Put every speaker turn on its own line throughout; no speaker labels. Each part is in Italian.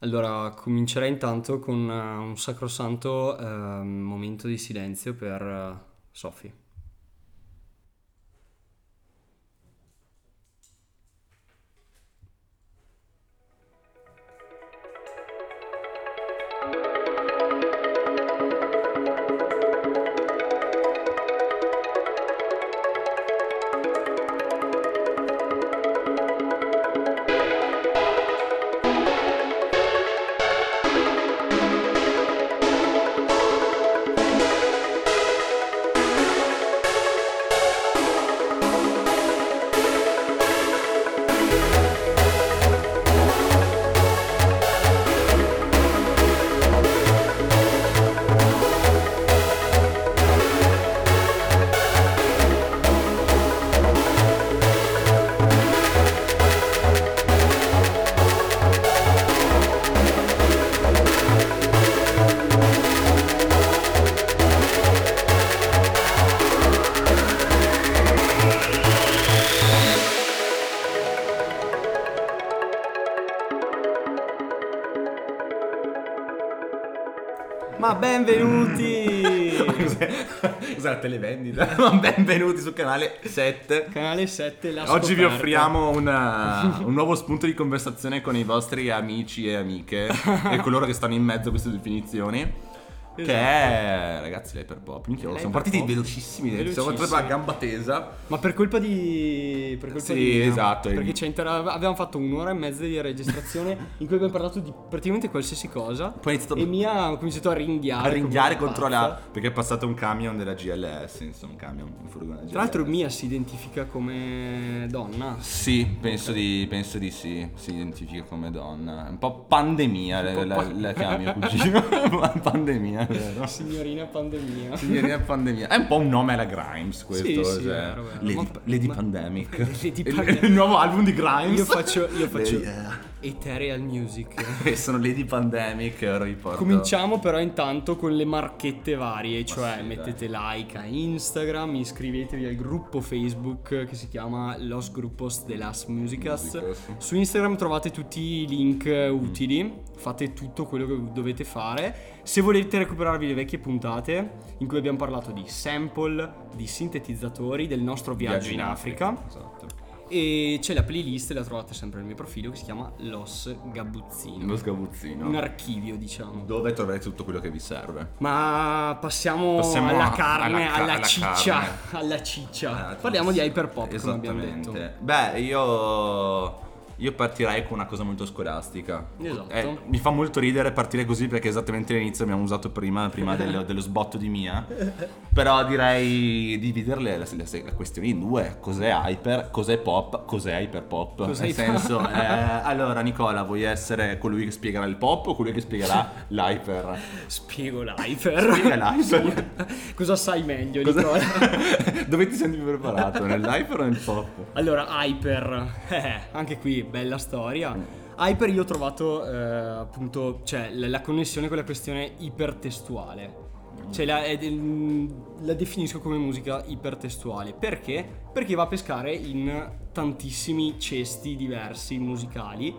Allora, comincerei intanto con eh, un sacrosanto eh, momento di silenzio per Sofì.
Televendita? Benvenuti sul canale 7.
Canale 7, la
Oggi vi
scoperta.
offriamo una- un nuovo spunto di conversazione con i vostri amici e amiche e coloro che stanno in mezzo a queste definizioni. Che è, ragazzi, l'hyperpop. Minchia, siamo partiti velocissimi. Siamo
Velocissimi.
proprio a gamba tesa.
Ma per colpa di... Per colpa
Sì,
di
esatto.
Perché inter- avevamo fatto un'ora e mezza di registrazione in cui abbiamo parlato di praticamente qualsiasi cosa.
Poi iniziato
E Mia ha cominciato a ringhiare.
a ringhiare contro la. Perché è passato un camion della GLS. Insomma, un camion, un furgone GLS.
Tra l'altro Mia si identifica come donna.
Sì, penso di, penso di sì. Si identifica come donna. Un po' pandemia,
Un po'
la,
pa-
la chiami mio cugino. pandemia, vero?
Signorina pandemia.
Signorina pandemia. È un po' un nome alla Grimes questo.
Sì, sì,
cioè,
vero, vero.
Lady,
Ma-
Lady
ma-
Pandemic. Il-
Pandemic.
Il, nuovo album di Grimes.
Io faccio, io faccio
Le-
Ethereal Music.
eh, sono Lady Pandemic e ora vi porto.
Cominciamo però intanto con le marchette varie, cioè
sì,
mettete like a Instagram, iscrivetevi al gruppo Facebook che si chiama Los Grupos de las Musicas.
Musicas.
Su Instagram trovate tutti i link utili, fate tutto quello che dovete fare. Se volete recuperarvi le vecchie puntate in cui abbiamo parlato di sample, di sintetizzatori, del nostro viaggio, in Africa.
Esatto.
E c'è la playlist, la trovate sempre nel mio profilo, che si chiama Los Gabuzzino.
Lo sgabuzzino.
Un archivio, diciamo.
Dove troverete tutto quello che vi serve.
Ma passiamo,
Passiamo
alla
a-
carne,
alla
alla,
ca- alla
ciccia,
carne.
alla ciccia.
Eh,
Parliamo di hyperpop, come abbiamo detto.
Beh, io. Io partirei con una cosa molto scolastica.
Esatto.
Eh, mi fa molto ridere partire così perché esattamente all'inizio abbiamo usato prima, prima dello, dello sbotto di Mia. Però direi dividerle la, la- la questione in due. Cos'è hyper? Cos'è pop? Cos'è hyperpop?
Cos'è
Nel
hyper-
senso, eh, allora Nicola, vuoi essere colui che spiegherà il pop o colui che spiegherà l'hyper?
Spiego l'hyper.
Spiega l'hyper.
Cosa sai meglio,
Cosa-
Nicola?
Dove ti senti più preparato? Nell'hyper o nel pop?
allora, hyper. Eh, anche qui, bella storia. Hyper io ho trovato eh, appunto, cioè, la, la connessione con la questione ipertestuale. Cioè la, è del- la definisco come musica ipertestuale. Perché? Perché va a pescare in tantissimi cesti diversi musicali.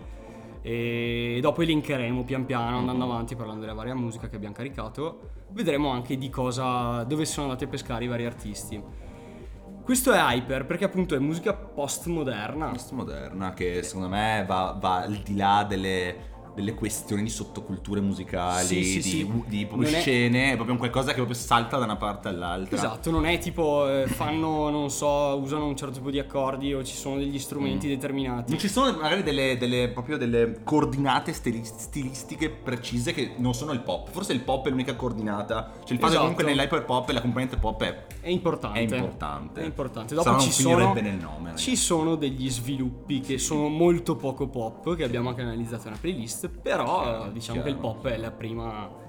E dopo elencheremo pian piano andando avanti parlando della varia musica che abbiamo caricato. Vedremo anche di cosa. dove sono andati a pescare i vari artisti. Questo è hyper perché appunto è musica postmoderna.
postmoderna che secondo me va, va al di là delle, delle questioni di sottoculture musicali,
Sì, sì,
di,
sì.
di
Non è-
scene, è proprio un qualcosa che proprio salta da una parte all'altra.
Esatto, non è tipo eh, fanno, non so, usano un certo tipo di accordi o ci sono degli strumenti determinati.
Non ci sono magari delle, delle- proprio delle coordinate stili- stilistiche precise che non sono il pop. Forse il pop è l'unica coordinata. Cioè il fatto
Esatto.
comunque nell'hyper pop la componente pop è,
È importante.
è importante.
È importante. Dopo
no
ci sono,
nel nome.
ci sono degli sviluppi che sono molto poco pop che abbiamo anche analizzato nella playlist, però
Chiaro,
eh, diciamo
chiaro.
che il pop è la prima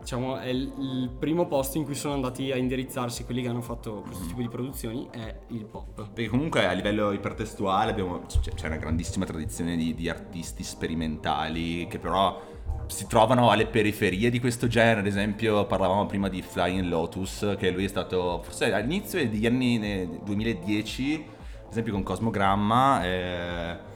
diciamo è il, primo posto in cui sono andati a indirizzarsi quelli che hanno fatto questo tipo di produzioni è il pop.
Perché comunque a livello ipertestuale abbiamo, c'è, una grandissima tradizione di, di artisti sperimentali che però si trovano alle periferie di questo genere. Ad esempio parlavamo prima di Flying Lotus, che lui è stato forse all'inizio degli anni eh, 2010, ad esempio con Cosmogramma. eh,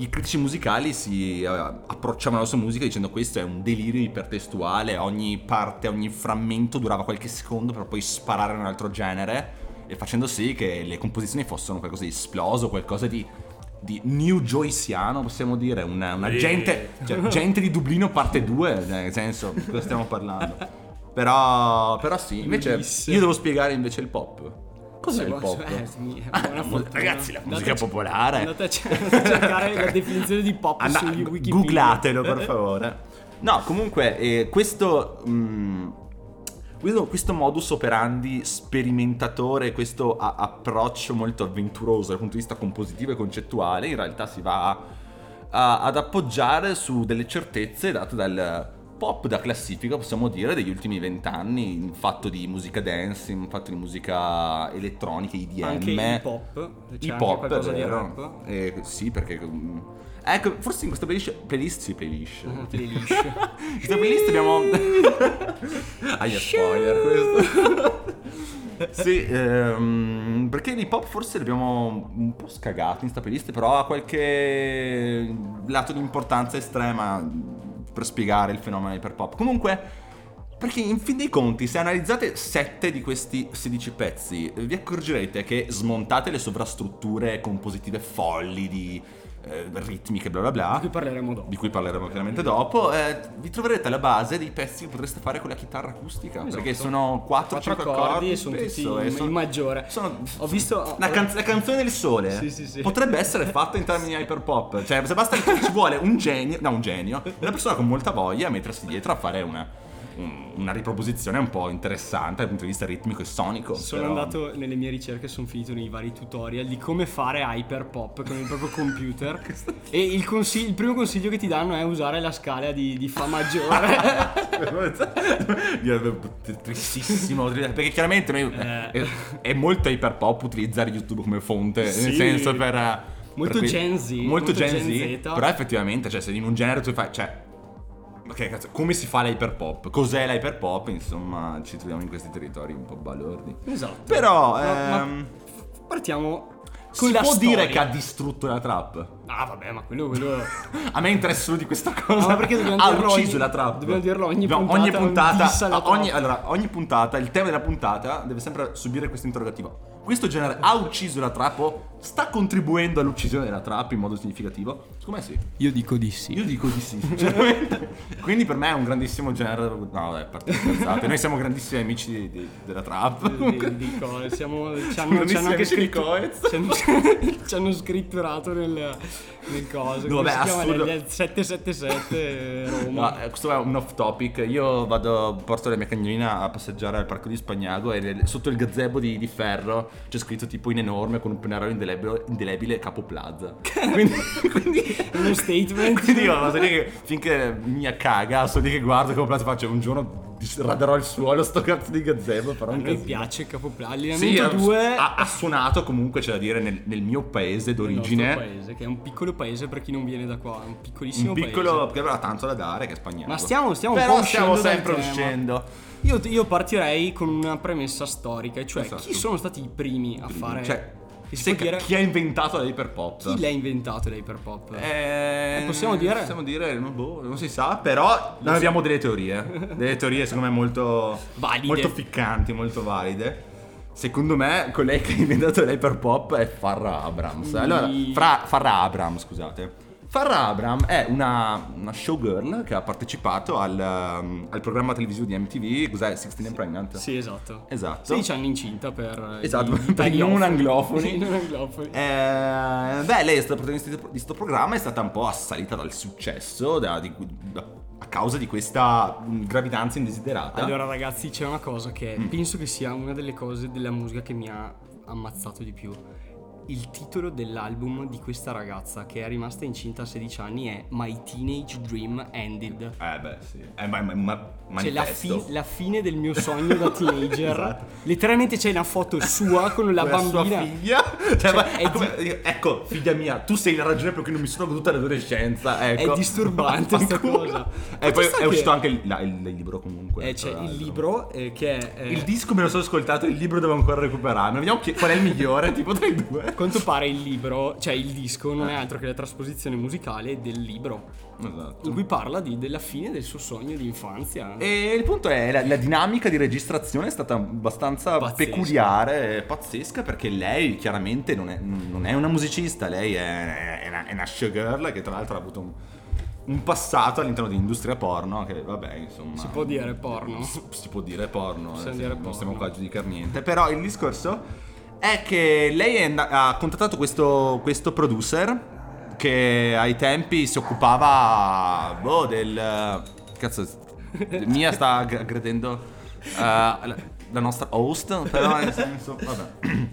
i critici musicali si eh, approcciavano alla sua musica dicendo questo è un delirio ipertestuale, ogni parte, ogni frammento durava qualche secondo per poi sparare in un altro genere e facendo sì che le composizioni fossero qualcosa di esploso, qualcosa di, di new joyciano, possiamo dire, una, una gente, cioè, gente di Dublino parte 2, nel senso, di cosa stiamo parlando? Però, però sì, invece io devo spiegare invece il pop. Cos'è il
Guarda,
pop?
eh, sì,
Ah, ragazzi, la
Andate
musica
a ce-
popolare.
Andate a ce- andate a cercare la definizione di pop
Anna-
su Wikipedia.
Googlatelo per favore. No, comunque, eh, questo. mm, questo, questo modus operandi sperimentatore, questo a- approccio molto avventuroso dal punto di vista compositivo e concettuale, in realtà si va a- a- ad appoggiare su delle certezze date dal pop da classifica, possiamo dire, degli ultimi vent'anni, in fatto di musica dance, in fatto di musica elettronica, IDM.
Anche hip hop.
Hip hop,
qualcosa di rap.
Eh, sì, perché. mm, Ecco, forse in questa playlist. Playlist, sì, playlist.
Ah, playlist.
In questa playlist abbiamo. Aia, spoiler questo. sì, ehm, perché l'hip hop forse l'abbiamo un po' scagato in sta playlist, però ha qualche lato di importanza estrema per spiegare il fenomeno hyper pop. Comunque. Perché in fin dei conti, se analizzate 7 di questi 16 pezzi, vi accorgerete che smontate le sovrastrutture compositive folli di eh, ritmiche bla bla bla,
Di cui parleremo dopo.
di cui parleremo chiaramente dopo, eh, vi troverete alla base dei pezzi che potreste fare con la chitarra acustica,
Esatto.
perché sono 4-5
Quattro accordi
accordi
e sono tutti
e
in- in maggiore.
sono-
Ho visto-
la, canz- la canzone del sole
Sì, sì, sì.
potrebbe essere fatta in termini hyper pop, cioè se basta che ci vuole un genio, no un genio, una persona con molta voglia a mettersi dietro a fare una, un- una riproposizione un po' interessante dal punto di vista ritmico e sonico.
Sono
però-
andato nelle mie ricerche, sono finito nei vari tutorial di come fare hyper pop con il proprio computer. e il, consiglio- il primo consiglio che ti danno è usare la scala di, di Fa maggiore.
tristissimo perché chiaramente noi-
Eh.
è, è molto hyper pop utilizzare YouTube come fonte
Sì.
nel senso per
Molto
per
Gen Z,
molto,
molto
Gen,
Gen
Z,
Z.
però effettivamente cioè se in un genere tu fai cioè ma che cazzo come si fa l'hyper pop cos'è l'hyper pop insomma ci troviamo in questi territori un po' balordi
esatto.
però
Ma- ma
ehm,
partiamo con
si può
storia.
dire che ha distrutto la trap
Ah, vabbè, ma quello. quello...
a me interessa solo di questa cosa.
No, ma perché dobbiamo
ha ucciso
ogni-
la trap.
dobbiamo dirlo ogni
Dobbiamo-
puntata,
Ogni
un
puntata, ogni, allora, ogni puntata, il tema della puntata deve sempre subire questo interrogativo. Questo genere ha ucciso la trap o sta contribuendo all'uccisione della trap in modo significativo? Secondo me sì.
Io dico di sì.
Io dico di sì, sinceramente. Quindi per me è un grandissimo genere. No, vabbè, parte cazzate. Noi siamo grandissimi amici di- di- della trap.
di, di cose. Siamo, ci hanno,
Grandissimi
ci hanno anche
amici di
scritto,
Coez.
ci hanno, ci hanno scritturato nel, nel coso.
No, vabbè,
si chiama?
assurdo.
Nel 777 Roma.
No, eh, questo è un off topic. Io vado, porto la mia cagnolina a passeggiare al parco di Spagnago e sotto il gazebo di, di ferro c'è scritto tipo in enorme con un pennarello indelebile, indelebile Capo Plaza. quindi, quindi,
Uno statement.
quindi io vado lì che finché mia caga, sto lì che guardo Capo Plaza faccio un giorno raderò il suolo sto cazzo di gazebo. Però
A
casino.
piace Capopla.
Sì,
Allineamento
ha,
2
ha- ha suonato comunque, c'è da dire, nel, nel mio paese d'origine.
paese, che è un piccolo paese per chi non viene da qua, un piccolissimo
Un piccolo
paese.
che aveva tanto da dare, che è spagnolo.
Ma stiamo, stiamo
Però stiamo sempre uscendo.
Io, io partirei con una premessa storica, cioè
Esatto.
chi sono stati i primi a fare...
Cioè,
si dire-
chi ha inventato l'hyperpop?
Chi l'ha inventato l'hyperpop?
Eh,
possiamo dire?
Possiamo dire, non, boh, non si sa, però noi abbiamo delle teorie. Delle teorie secondo me molto,
Valide.
molto ficcanti, molto valide. Secondo me, colei che ha inventato l'hyperpop è Farrah Abrams. Allora. Fra- Farrah Abrams, scusate. Farrah Abrams è una, una showgirl che ha partecipato al, um, al programma televisivo di MTV, cos'è? 16 and Pregnant?
Sì, esatto.
Esatto.
16 anni incinta per
Esatto,
gli
per i non anglofoni.
I non anglofoni.
Eh, beh, lei è stata protagonista di questo programma, è stata un po' assalita dal successo da- di- da- a causa di questa mh, gravidanza indesiderata.
Allora ragazzi c'è una cosa che
Mm.
penso che sia una delle cose della musica che mi ha ammazzato di più. Il titolo dell'album di questa ragazza che è rimasta incinta a 16 anni è My Teenage Dream Ended.
Eh beh, sì. È ma, ma, ma-
Cioè la, fi- la fine del mio sogno da teenager.
Esatto.
Letteralmente c'è una foto sua con la
Con sua
bambina.
figlia. Cioè, ma-
è
come- ecco, figlia mia, tu sei la ragione per cui non mi sono goduta l'adolescenza. Ecco.
È disturbante sta
Vaffanculo.
cosa.
E poi è
che-
uscito anche il, la- il- il libro comunque.
Eh, c'è il libro eh, che è... eh,
Il disco me lo sono ascoltato, il libro devo ancora recuperarlo. Vediamo chi- qual è il migliore, tipo tra i due.
Quanto pare il libro, cioè il disco, non è altro che la trasposizione musicale del libro.
Esatto.
In cui parla di- della fine del suo sogno di infanzia.
E il punto è la, la dinamica di registrazione è stata abbastanza
Pazzesca.
peculiare, e pazzesca, perché lei chiaramente non è, non è una musicista, lei è, è una, è una showgirl che tra l'altro ha avuto un, un passato all'interno dell'industria porno, che vabbè insomma...
Si può dire porno.
Si, si può dire porno, eh,
dire
non
porno.
stiamo qua a giudicare niente. Però il discorso è che lei è and- ha contattato questo, questo producer che ai tempi si occupava boh, del... Cazzo, Mia sta aggr- aggredendo eh, la, la nostra host, però nel senso... Vabbè.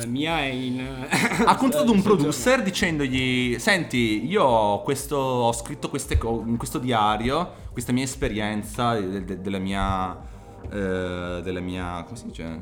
Eh, Mia è in...
ha contattato un producer dicendogli senti io ho, questo, ho scritto queste co- in questo diario questa mia esperienza de- de- della mia eh, della mia come si dice?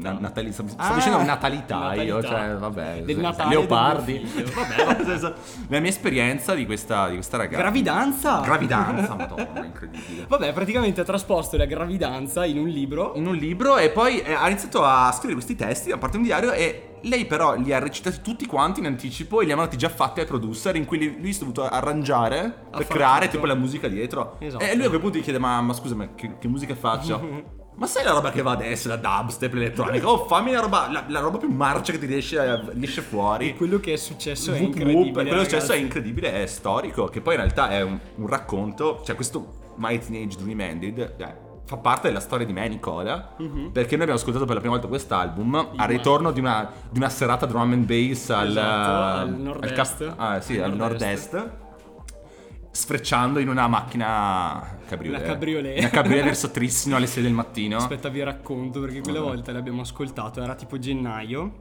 Na- natali- stavo stavo
Ah,
dicendo natalità, io
natalità.
cioè vabbè
Del Natale
leopardi.
del
vabbè la mia esperienza di questa, di questa ragazza.
Gravidanza!
gravidanza madonna incredibile.
Vabbè, praticamente ha trasposto la gravidanza in un libro.
in un libro e poi eh, ha iniziato a scrivere questi testi da parte di un diario e lei però li ha recitati tutti quanti in anticipo e li ha mandati già fatti ai producer in cui lui- si è dovuto arrangiare per
far
creare
tutto.
tipo la musica dietro
Esatto.
e lui a quel punto gli chiede ma, ma scusa ma che, che musica faccio? ma sai la roba che va adesso, la dubstep, l'elettronica? Oh fammi la roba, la, la roba più marcia che ti riesce, riesce fuori
Quello che è successo è
Whoop whoop,
incredibile.
quello che è successo è incredibile, è storico, che poi in realtà è un, un racconto, cioè questo My Teenage Dream Ended eh, fa parte della storia di me e Nicola,
Mhm.
perché noi abbiamo ascoltato per la prima volta quest'album al ritorno di una, di una serata drum and bass al,
Esatto, al
al
nord-est.
cap- ah, sì,
Al
al
nord-est.
nord-est. Sfrecciando in una macchina cabriolet.
Una cabriolet.
Una cabriolet verso Trissino alle 6 del mattino.
Aspetta, vi racconto perché quella volta l'abbiamo ascoltato, era tipo gennaio.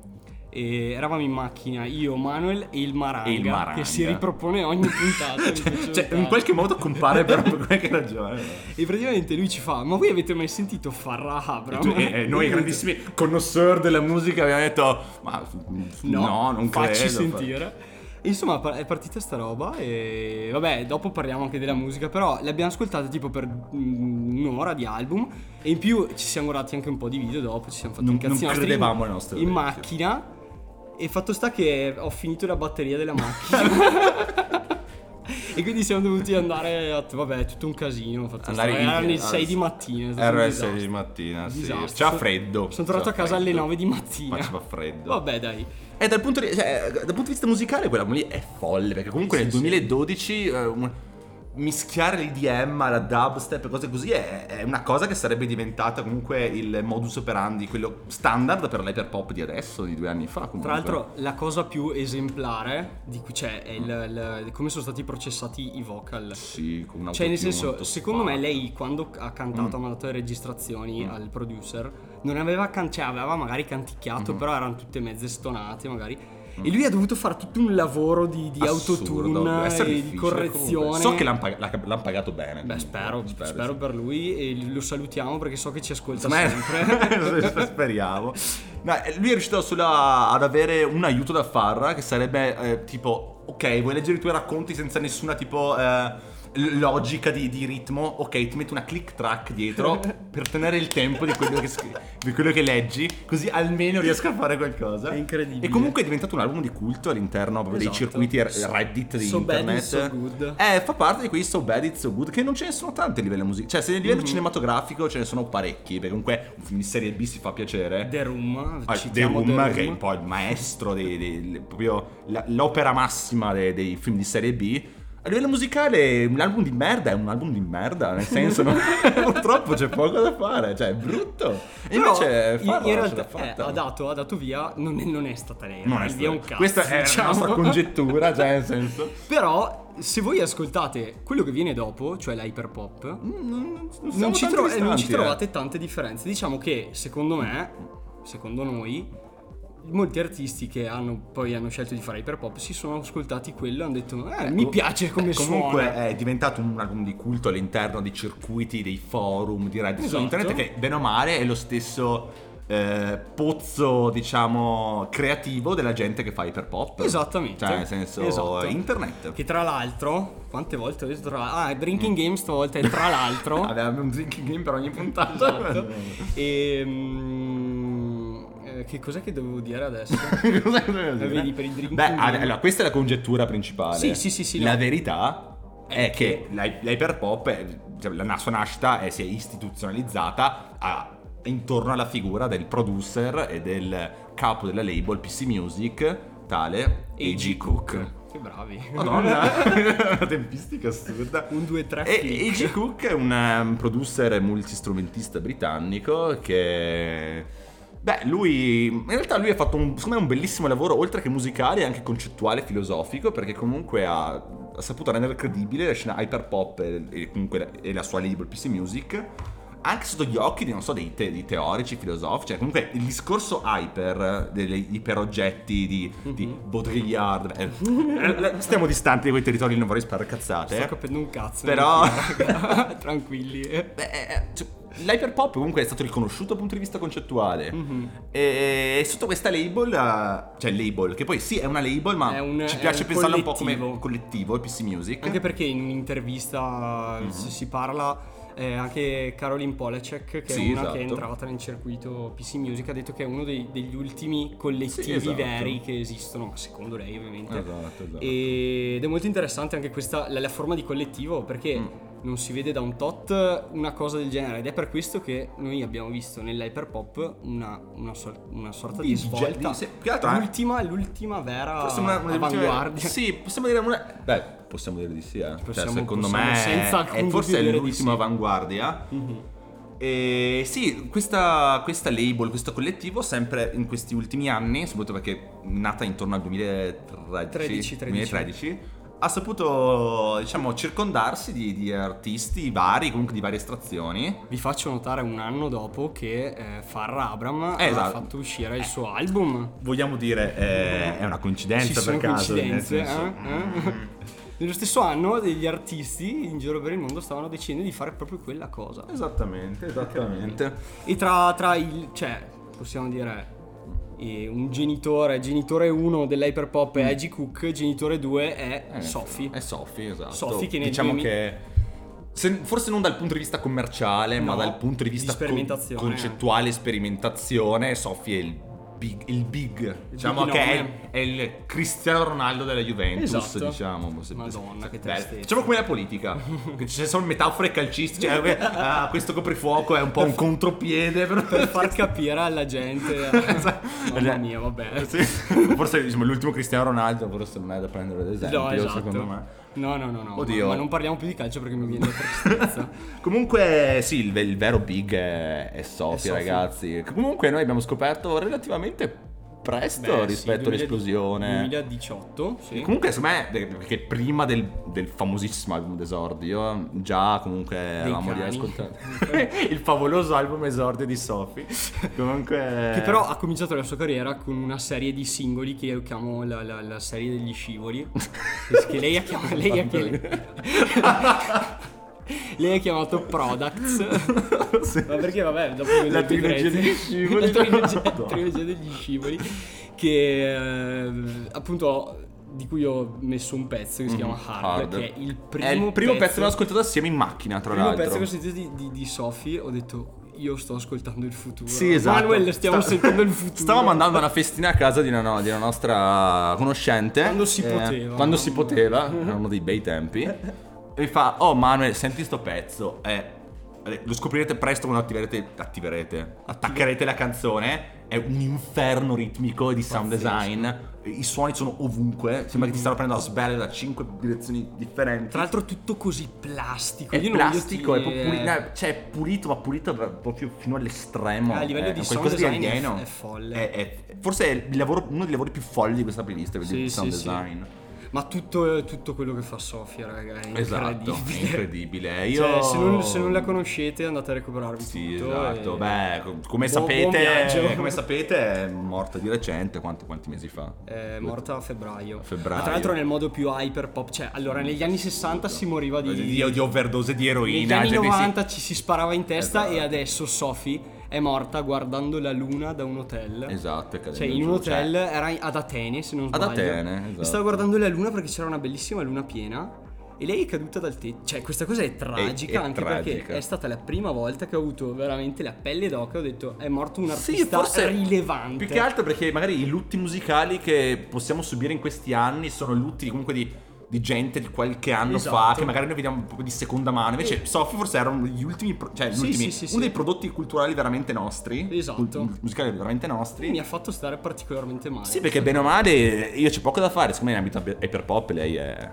E eravamo in macchina, io, Manuel e il Maranga,
E il Maranga.
che si ripropone ogni puntata.
Cioè,
piace
cioè, in qualche modo compare per qualche ragione.
E praticamente lui ci fa: Ma voi avete mai sentito Farrah Abram?
Tu- e- e noi grandissimi connoisseur della musica abbiamo detto ma no, non
facci
credo
sentire. E Insomma, è partita sta roba e vabbè, dopo parliamo anche della musica, però l'abbiamo ascoltata tipo per mm, un'ora di album e in più ci siamo guardati anche un po' di video dopo, ci siamo fatti
Non-
un cazzo
non credevamo
in-
alle nostre
in
orecchie.
macchina e fatto sta che ho finito la batteria della macchina. E quindi siamo dovuti andare a... Vabbè, è tutto un casino. Fatto
Andare
sta-
in-
Erano le
ah,
6 di mattina. un
RS
disastro.
di mattina sì. C'ha freddo
Sono tornato a casa alle
freddo.
9 di mattina.
Faceva freddo
Vabbè, dai.
e dal punto di, cioè, dal punto di vista musicale quella lì è folle perché comunque
Sì,
nel
sì.
2012 eh, un- mischiare l'IDM alla dubstep e cose così è, è una cosa che sarebbe diventata comunque il modus operandi quello standard per l'hyperpop di adesso di due anni fa comunque.
Tra l'altro, la cosa più esemplare di cui c'è è il, il- come sono stati processati i vocal.
sì con un
Cioè, nel senso, secondo me lei quando ha cantato, ha mandato le registrazioni al producer, non aveva can- cioè aveva magari canticchiato, però erano tutte mezze stonate magari. E lui ha dovuto fare tutto un lavoro di, di autotune e di correzione.
comunque. So che l'hanno pag- l'ha- l'hanno pagato bene.
Beh,
comunque.
spero, spero, per lui e lo salutiamo perché so che ci ascolta
Ma
sempre.
speriamo. No, lui è riuscito sulla- ad avere un aiuto da Farra che sarebbe eh, tipo, ok, vuoi leggere i tuoi racconti senza nessuna tipo eh, l- logica di, di ritmo? Ok, ti metto una click track dietro per tenere il tempo di quello che, di quello che leggi, così almeno riesco a fare qualcosa.
È incredibile.
E comunque è diventato un album di culto all'interno proprio dei
Esatto.
circuiti r-
So-
Reddit di
so
internet.
so good.
Eh, fa parte di quei So Bad It's So Good che non ce ne sono tanti a livello musicale. Cioè, se a livello
Mhm.
cinematografico ce ne sono parecchi, perché comunque un film di serie B si fa piacere.
The Room,
Ah, The
citiamo
Room, che è un po' il maestro dei, dei- le- proprio la- l'opera massima dei, dei film di serie B. A livello musicale, un album di merda è un album di merda, nel senso, no? purtroppo c'è poco da fare, cioè è brutto. E
Però,
invece,
in,
Farrah
in realtà eh, ha, dato, ha dato via, non è, non è stata lei,
Non
ha
è
dato via un cazzo.
Questa è
diciamo.
la nostra congettura, cioè nel senso.
Però, se voi ascoltate quello che viene dopo, cioè l'hyperpop,
Non, non
non, ci, tro- eh, non ci
distanti, eh.
trovate tante differenze. Diciamo che, secondo me, secondo noi, molti artisti che hanno, poi hanno scelto di fare hyperpop si sono ascoltati quello e hanno detto, eh, mi piace come
Eh, Comunque
suona.
è diventato un album di culto all'interno dei circuiti, dei forum, di Reddit su
Esatto.
internet che bene o male è lo stesso eh, pozzo, diciamo, creativo della gente che fa iperpop.
Esattamente.
Cioè, nel senso,
Esatto.
internet.
Che tra l'altro, quante volte ho detto tra Ah, Drinking Game stavolta è tra l'altro.
Aveva un drinking game per ogni puntata.
Esatto. E mm, che cos'è che dovevo dire adesso?
Cosa dovevo dire?
vedi, per il drinking
Beh,
game.
allora, questa è la congettura principale.
Sì, sì, sì, sì,
La
no.
verità è,
È
che,
che-
l'hy- l'hyperpop, è- cioè, la sua nascita è, si è istituzionalizzata a- intorno alla figura del producer e del capo della label PC Music, tale A.G. Cook.
Che bravi.
Madonna, una tempistica assurda.
Un 2 3
E A.G. Cook è un um, producer e multistrumentista britannico che... Beh, lui... In realtà lui ha fatto un, secondo me un bellissimo lavoro, oltre che musicale, anche concettuale e filosofico, perché comunque ha, ha saputo rendere credibile la scena hyperpop e, e comunque la, e la sua label PC Music, anche sotto gli occhi di, non so, dei, te- dei teorici, filosofici. Cioè, comunque il discorso hyper, degli iperoggetti di, di Baudrillard... eh, eh, stiamo distanti da quei territori, non vorrei sparare cazzate.
Sto
eh.
capendo un cazzo.
Però-.
Tranquilli.
Beh, eh, cioè, l'hyperpop comunque è stato riconosciuto dal punto di vista concettuale.
Mhm.
E sotto questa label, eh, cioè label, che poi sì è una label, ma
un-
ci piace
un
pensarla un po' come
collettivo.
PC Music.
Anche perché in un'intervista
Mhm.
si, parla eh, anche Caroline Polacek, che
Sì,
è una che è
esatto.
entrata nel circuito PC Music, ha detto che è uno dei- degli ultimi collettivi
Sì, esatto.
veri che esistono, secondo lei ovviamente.
Esatto, esatto.
Ed è molto interessante anche questa, la, la forma di collettivo, perché
Mm.
Non si vede da un tot una cosa del genere. Ed è per questo che noi abbiamo visto nell'hyperpop una, una, sor- una sorta di,
Di
svolta.
di- più che altro è-
l'ultima, l'ultima vera
Forse una, una
avanguardia.
Sì, possiamo dire una. Beh, possiamo dire di sì, eh. Cioè,
Possiamo-
secondo
possiamo
me
senza
è, forse è l'ultima
sì.
avanguardia.
Mhm.
E sì, questa, questa label, questo collettivo, sempre in questi ultimi anni, soprattutto perché è nata intorno al 2013,
13,
2013, ha saputo, diciamo, circondarsi di, di artisti vari, comunque di varie estrazioni.
Vi faccio notare un anno dopo che eh, Farrah Abram
Eh,
ha
esatto.
fatto uscire il suo album.
Vogliamo dire, eh, è una coincidenza
Ci
per caso.
coincidenze,
senso-
eh? Eh? Nello stesso anno degli artisti in giro per il mondo stavano decidendo di fare proprio quella cosa.
Esattamente, esattamente.
E tra, tra il... cioè, possiamo dire... un genitore, genitore 1 dell'hyperpop è Aggie Cook, genitore 2 è
Mm. Eh,
Sophie.
È Sophie, esatto.
Sophie che nel
diciamo
2000
che se- forse non dal punto di vista commerciale, ma
No,
dal punto di
di
vista co-
sperimentazione.
concettuale sperimentazione, Sophie è il big, il big. diciamo
big
che è, è il Cristiano Ronaldo della Juventus,
Esatto.
diciamo.
Madonna, che tristezza.
Diciamo come la politica, che ci sono metafore calcistiche, cioè, ah, questo coprifuoco è un po' un contropiede per,
Per far capire alla gente... Mamma mia, vabbè.
Sì. Forse diciamo, l'ultimo Cristiano Ronaldo forse non è da prendere ad esempio,
No, esatto.
secondo me.
No, no, no, no.
Oddio.
Ma, ma non parliamo più di calcio perché mi viene la tristezza.
Comunque, sì, il, il vero big è, è Sophie. ragazzi. Comunque, noi abbiamo scoperto relativamente presto
Beh, sì,
rispetto
2000
all'esplosione.
2018, sì.
Comunque, secondo me, perché prima del, del famosissimo album d'esordio, già comunque avevamo
cani.
riascoltato il favoloso album esordio di Sophie. Comunque,
Che però ha cominciato la sua carriera con una serie di singoli che io chiamo la, la- la serie degli scivoli. che lei ha chiamato. Lei ha, chiamato- lei ha chiamato Products. Ma perché, vabbè, dopo
La trilogia degli scivoli.
La trilogia,
Madonna.
trilogia degli scivoli. Che eh, appunto. Di cui ho messo un pezzo che si chiama Hard.
Hard.
che è il primo,
è il primo pezzo che ho ascoltato assieme in macchina, tra
il primo
l'altro.
pezzo che ho sentito di, di, di Sophie, ho detto io sto ascoltando il futuro.
Sì, esatto.
Manuel, stiamo
Sta-
sentendo il futuro.
Stavamo andando a una festina a casa di una, no- di una nostra conoscente. eh,
Quando si poteva.
Quando si poteva, erano dei bei tempi. E mi fa, oh Manuel, senti sto pezzo. Eh, lo scoprirete presto quando attiverete, attiverete, attaccherete la canzone. È un inferno ritmico di sound design. I suoni sono ovunque. Sembra che ti stanno prendendo a sbelle da cinque direzioni differenti.
Tra l'altro tutto così plastico.
è
Io
plastico, è
ti-
proprio pulito, no, cioè è pulito, ma pulito proprio fino all'estremo.
A livello
È
di
qualcosa
sound design è-
alieno.
è folle.
È- è- forse è il lavoro- uno dei lavori più folli di questa playlist, è
Sì,
il sound
sì, sì. Ma tutto, tutto quello che fa Sofia, raga, è
Esatto, è
incredibile.
incredibile. Io...
Cioè, se non, se non la conoscete andate a recuperarvi
Sì,
tutto.
esatto.
e-
Beh, co- come
Buon-
sapete,
buon
come sapete è morta di recente, quanti, quanti mesi fa?
È morta a febbraio.
A febbraio.
Ma tra l'altro nel modo più hyper pop. Cioè, allora, negli anni 60 si moriva di...
Di, di overdose di
Negli
eroina.
anni
gente si-
90 ci si sparava in testa
Esatto.
e adesso Sophie è morta guardando la luna da un hotel.
Esatto, è cadendo
Cioè, in un hotel
cioè,
era ad Atene, se non
Ad
sbaglio.
Atene,
E
esatto.
stava guardando la luna perché c'era una bellissima luna piena. E lei è caduta dal tetto. Cioè, questa cosa è tragica
è
anche
tragica.
perché è stata la prima volta che ho avuto veramente la pelle d'oca. Ho detto, è morto un
Sì,
artista
forse
rilevante.
Più che altro perché magari i lutti musicali che possiamo subire in questi anni sono lutti comunque di, di gente di qualche anno
Esatto.
fa, che magari noi vediamo proprio di seconda mano. Invece
Eh.
Sophie forse erano gli ultimi, pro- cioè gli
Sì,
ultimi,
sì, sì,
uno dei prodotti culturali veramente nostri.
Esatto.
cult- musicali veramente nostri.
Mi ha fatto stare particolarmente male.
Sì, perché bene o male io c'è poco da fare, secondo me in ambito hyperpop lei è,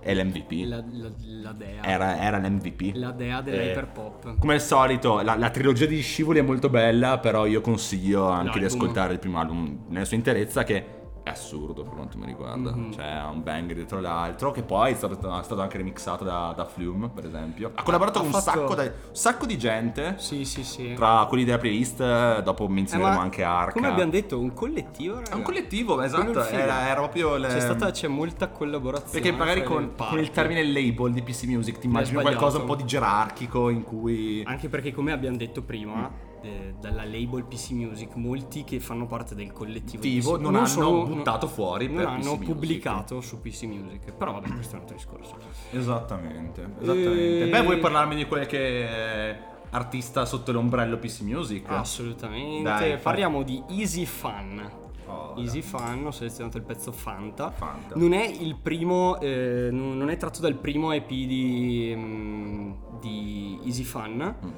è l'MVP.
La, la- la dea.
Era, era l'MVP.
La dea
Eh,
dell'hyperpop.
Come al solito, la, la trilogia di Scivoli è molto bella, però io consiglio anche di
L'album.
ascoltare il primo album nella sua interezza che è assurdo per quanto mi riguarda.
Mhm.
Cioè, ha un banger dietro l'altro, che poi è stato, è stato anche remixato da, da Flume, per esempio. Ha collaborato
ha
con un,
fatto-
sacco da- un sacco di gente.
Sì, sì, sì.
Tra quelli della playlist, dopo
Eh,
menzioneremo
ma
anche Arca.
Come abbiamo detto, un collettivo, raga.
È un collettivo, esatto. Era, era proprio. le-
C'è stata c'è molta collaborazione.
Perché magari
fra
con, con il termine label di PC Music ti immagini qualcosa un po' di gerarchico in cui.
Anche perché, come abbiamo detto prima,
Mm.
Eh, dalla label PC Music, molti che fanno parte del collettivo
Attivo,
PC
non hanno
sono-
buttato fuori
non hanno
PC Music.
pubblicato su PC Music. Però vabbè, questo è un altro discorso.
Esattamente, esattamente.
E-
Beh, vuoi parlarmi di quel che è artista sotto l'ombrello PC Music?
Assolutamente.
Dai,
Parliamo di Easy Fun.
Oh,
Easy Fun, ho selezionato il pezzo Fanta.
Fanta.
Non è il primo, eh, non non è tratto dal primo EP di, mm, di Easy Fun.
Mm.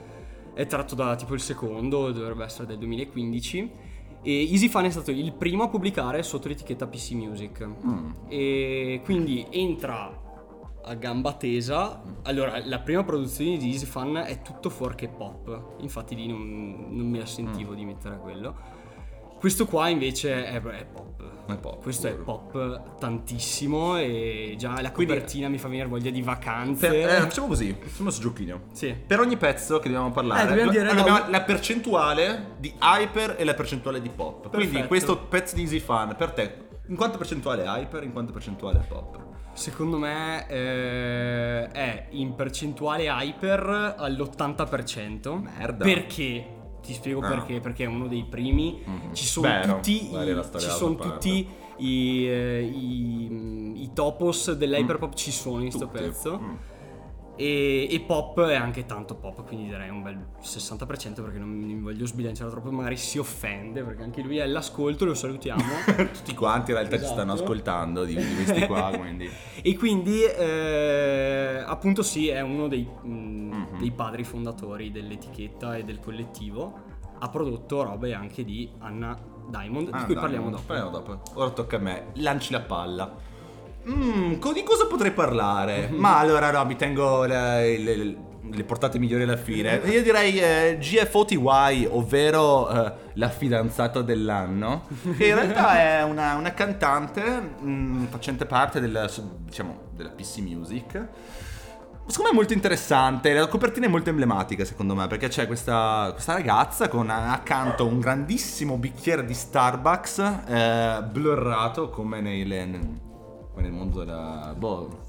È tratto da tipo il secondo, dovrebbe essere del 2015. E Easy Fun è stato il primo a pubblicare sotto l'etichetta PC Music.
Mm.
E quindi entra a gamba tesa. Allora, la prima produzione di Easy Fun è tutto fuorché pop. Infatti lì non, non me la sentivo
Mm.
di mettere quello. Questo qua invece è, è pop.
È pop,
Questo è
puro.
pop tantissimo e già la
Quindi-
copertina mi fa venire voglia di vacanze.
Per- eh, facciamo così, facciamo su giochino.
Sì.
Per ogni pezzo che dobbiamo parlare,
Eh, dobbiamo dire
allora,
la-
abbiamo la percentuale di hyper e la percentuale di pop. Quindi
Perfetto.
questo pezzo di Easy Fun per te, in quanto percentuale è hyper, in quanto percentuale è pop?
Secondo me eh, è in percentuale hyper all'80%.
Merda.
Perché? Ti spiego
Ah.
perché. Perché è uno dei primi.
Mhm.
Ci sono
no,
tutti, i, ci sono tutti i, eh, i- i topos dell'hyperpop ci sono in questo pezzo.
Mm.
E, e pop è anche tanto pop, quindi direi un bel 60% perché non mi voglio sbilanciare troppo, magari si offende perché anche lui è all'ascolto, lo salutiamo.
Tutti quanti in realtà ci stanno
Esatto.
ascoltando di, di questi qua, quindi...
E quindi, eh, appunto, sì, è uno dei, mh,
Mhm.
dei padri fondatori dell'etichetta e del collettivo. Ha prodotto robe anche di Anna Diamond,
Ah,
di cui
dai,
parliamo dopo.
parliamo dopo. Ora tocca a me. Lanci la palla. Mm, co- di cosa potrei parlare? Ma allora no, mi tengo le, le- le portate migliori alla fine. Io direi eh, GFOTY, ovvero eh, la fidanzata dell'anno. Che in realtà è una, una cantante mm, facente parte del, diciamo, della PC Music. Secondo me è molto interessante, la copertina è molto emblematica secondo me perché c'è questa, questa ragazza con accanto un grandissimo bicchiere di Starbucks eh, blurrato come, nei- nel mondo della, boh,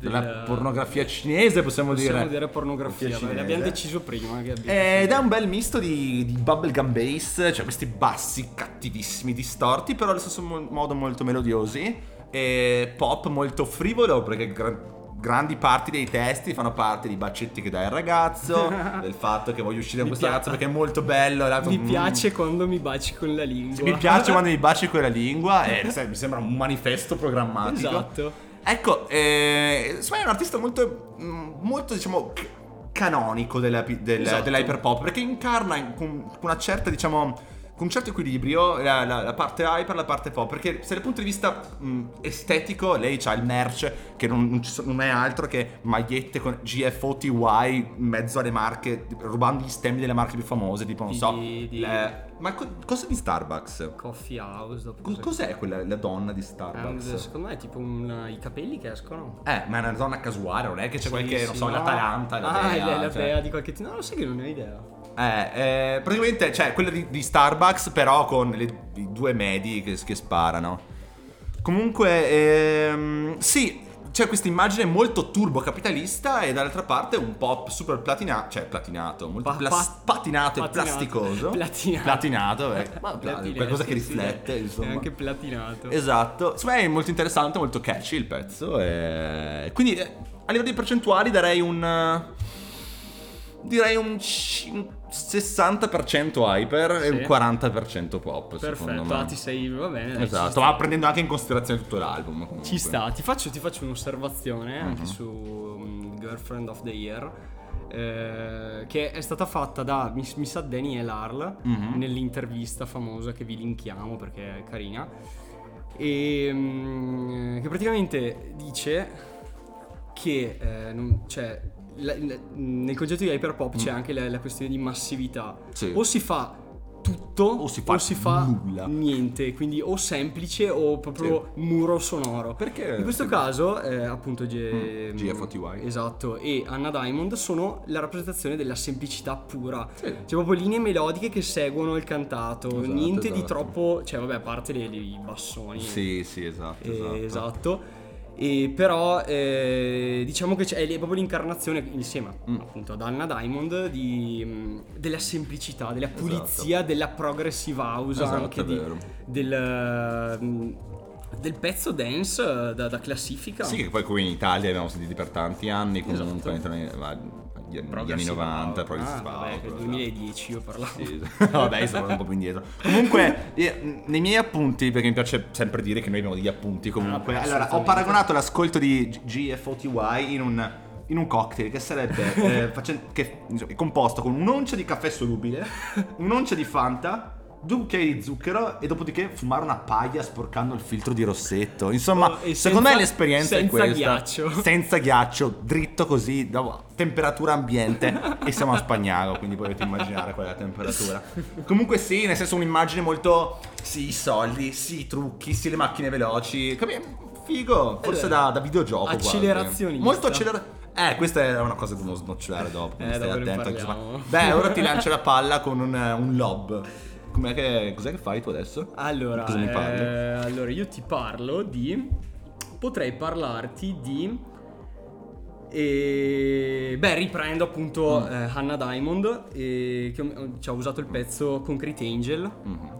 della
Del-
pornografia cinese possiamo,
Possiamo
dire.
dire pornografia,
Cinese.
l'abbiamo deciso prima. Che abbiamo
Ed è un bel misto di, di bubblegum bass, cioè questi bassi cattivissimi, distorti, però allo stesso mo- modo molto melodiosi. E pop molto frivolo, perché gra- grandi parti dei testi fanno parte di bacetti che dai al ragazzo, del fatto che voglio uscire con questo ragazzo perché è molto bello. l'altro,
Mi
mm,
piace quando mi baci con la lingua.
Mi piace quando mi baci con la lingua, e sai, mi sembra un manifesto programmatico.
Esatto.
Ecco, eh, me è un artista molto, mm, molto diciamo, canonico della, del-
Esatto.
dell'hyperpop, perché incarna in- con, con una certa, diciamo, con un certo equilibrio la, la- la parte hyper e la parte pop, perché se dal punto di vista mm, estetico lei ha il merch che non, non non è altro che magliette con GFOTY in mezzo alle marche, rubando gli stemmi delle marche più famose, tipo non
Di-
so,
di-
le- ma co- cosa di Starbucks?
Coffee house.
Co- cos'è quella la donna di Starbucks?
secondo me è tipo un- i capelli che escono.
Eh, ma è una zona casuale, non è che c'è
Sì,
qualche, non
sì,
so,
no.
l'Atalanta, la
Ah,
Dea,
è la
cioè.
dea di qualche... No, lo sai che non ne ho idea.
Eh, eh, praticamente c'è quella di, di Starbucks, però con le- i due medi che, che sparano. Comunque, ehm, sì, c'è questa immagine molto turbo capitalista e dall'altra parte un pop super platinato, cioè platinato, molto
Pa-
plas-
pa-
patinato e
patinato.
plasticoso.
Platinato.
Platinato, eh, ma
Platinato,
qualcosa che
sì, sì,
riflette,
È
insomma.
anche platinato.
Esatto, me è molto interessante, molto catchy il pezzo. E... Quindi, eh, a livello di percentuali darei un... eh, Direi un c- un 60% hyper e
Sì.
un 40% pop,
Perfetto,
me.
ah, ti sei, va bene.
Esatto, ma prendendo anche in considerazione tutto l'album. comunque.
Ci sta, ti faccio, ti faccio un'osservazione
Mhm.
anche su mm, Girlfriend of the Year. eh, che è stata fatta da mi, mi sa Daniel Arl
Mhm.
nell'intervista famosa che vi linkiamo perché è carina e mm, che praticamente dice che eh, non- cioè, la- la- nel concetto di hyperpop c'è anche la, la questione di massività
Mm. Sì.
o si fa tutto
O si fa nulla.
niente quindi o semplice o proprio muro sonoro
Perché?
in questo caso, eh, appunto, G-
Mm, GFOTY.
Esatto, e Anna Diamond sono la rappresentazione della semplicità pura.
Sì.
C'è proprio linee melodiche che seguono il cantato,
Esatto,
niente di
esatto.
troppo, cioè vabbè, a parte i bassoni.
Sì, sì, esatto.
Eh,
esatto.
esatto. E però eh, diciamo che è proprio l'incarnazione insieme
Mm.
appunto ad Anna Diamond di, mh, della semplicità, della
Esatto.
pulizia, della progressive house
Esatto,
anche di- del, mh, del pezzo dance eh, da, da classifica.
Sì, che poi qui in Italia abbiamo sentiti per tanti anni, comunque
Esatto.
Gli anni, gli anni
Progressive
90,
house.
Progressive
ah, vabbè,
house, esatto.
2010 io parlavo.
Sì, vabbè, sto andando un po' più indietro. Comunque, io- nei miei appunti, perché mi piace sempre dire che noi abbiamo degli appunti comunque.
Ah,
allora, ho paragonato l'ascolto di GFOTY in un, in un cocktail che sarebbe eh, facen- che, insomma, è composto con un'oncia di caffè solubile, un'oncia di Fanta. Due cucchiai di zucchero e dopodiché fumare una paglia sporcando il filtro di rossetto. Insomma,
Oh,
secondo
senza-
me l'esperienza è
senza
questa.
ghiaccio.
Senza ghiaccio, dritto così, da- temperatura ambiente e siamo a Spagnago, quindi potete immaginare qual è la temperatura. Comunque sì, nel senso un'immagine molto sì, i soldi, sì, i trucchi, sì, le macchine veloci. Capi- Figo, forse
Eh,
da, da videogioco quasi.
accelerazionista.
Molto accelerazione. Eh, questa è una cosa da uno snocciolare dopo,
Eh,
stai attento. Beh, ora ti lancio la palla con un, un lob. Com'è che, cos'è che fai tu adesso?
Allora,
Cosa mi parli?
eh, allora, io ti parlo di. Potrei parlarti di. E, beh, riprendo appunto
Mm.
eh, Hannah Diamond, eh, che ho- ci ha usato il pezzo Concrete Angel,
Mhm.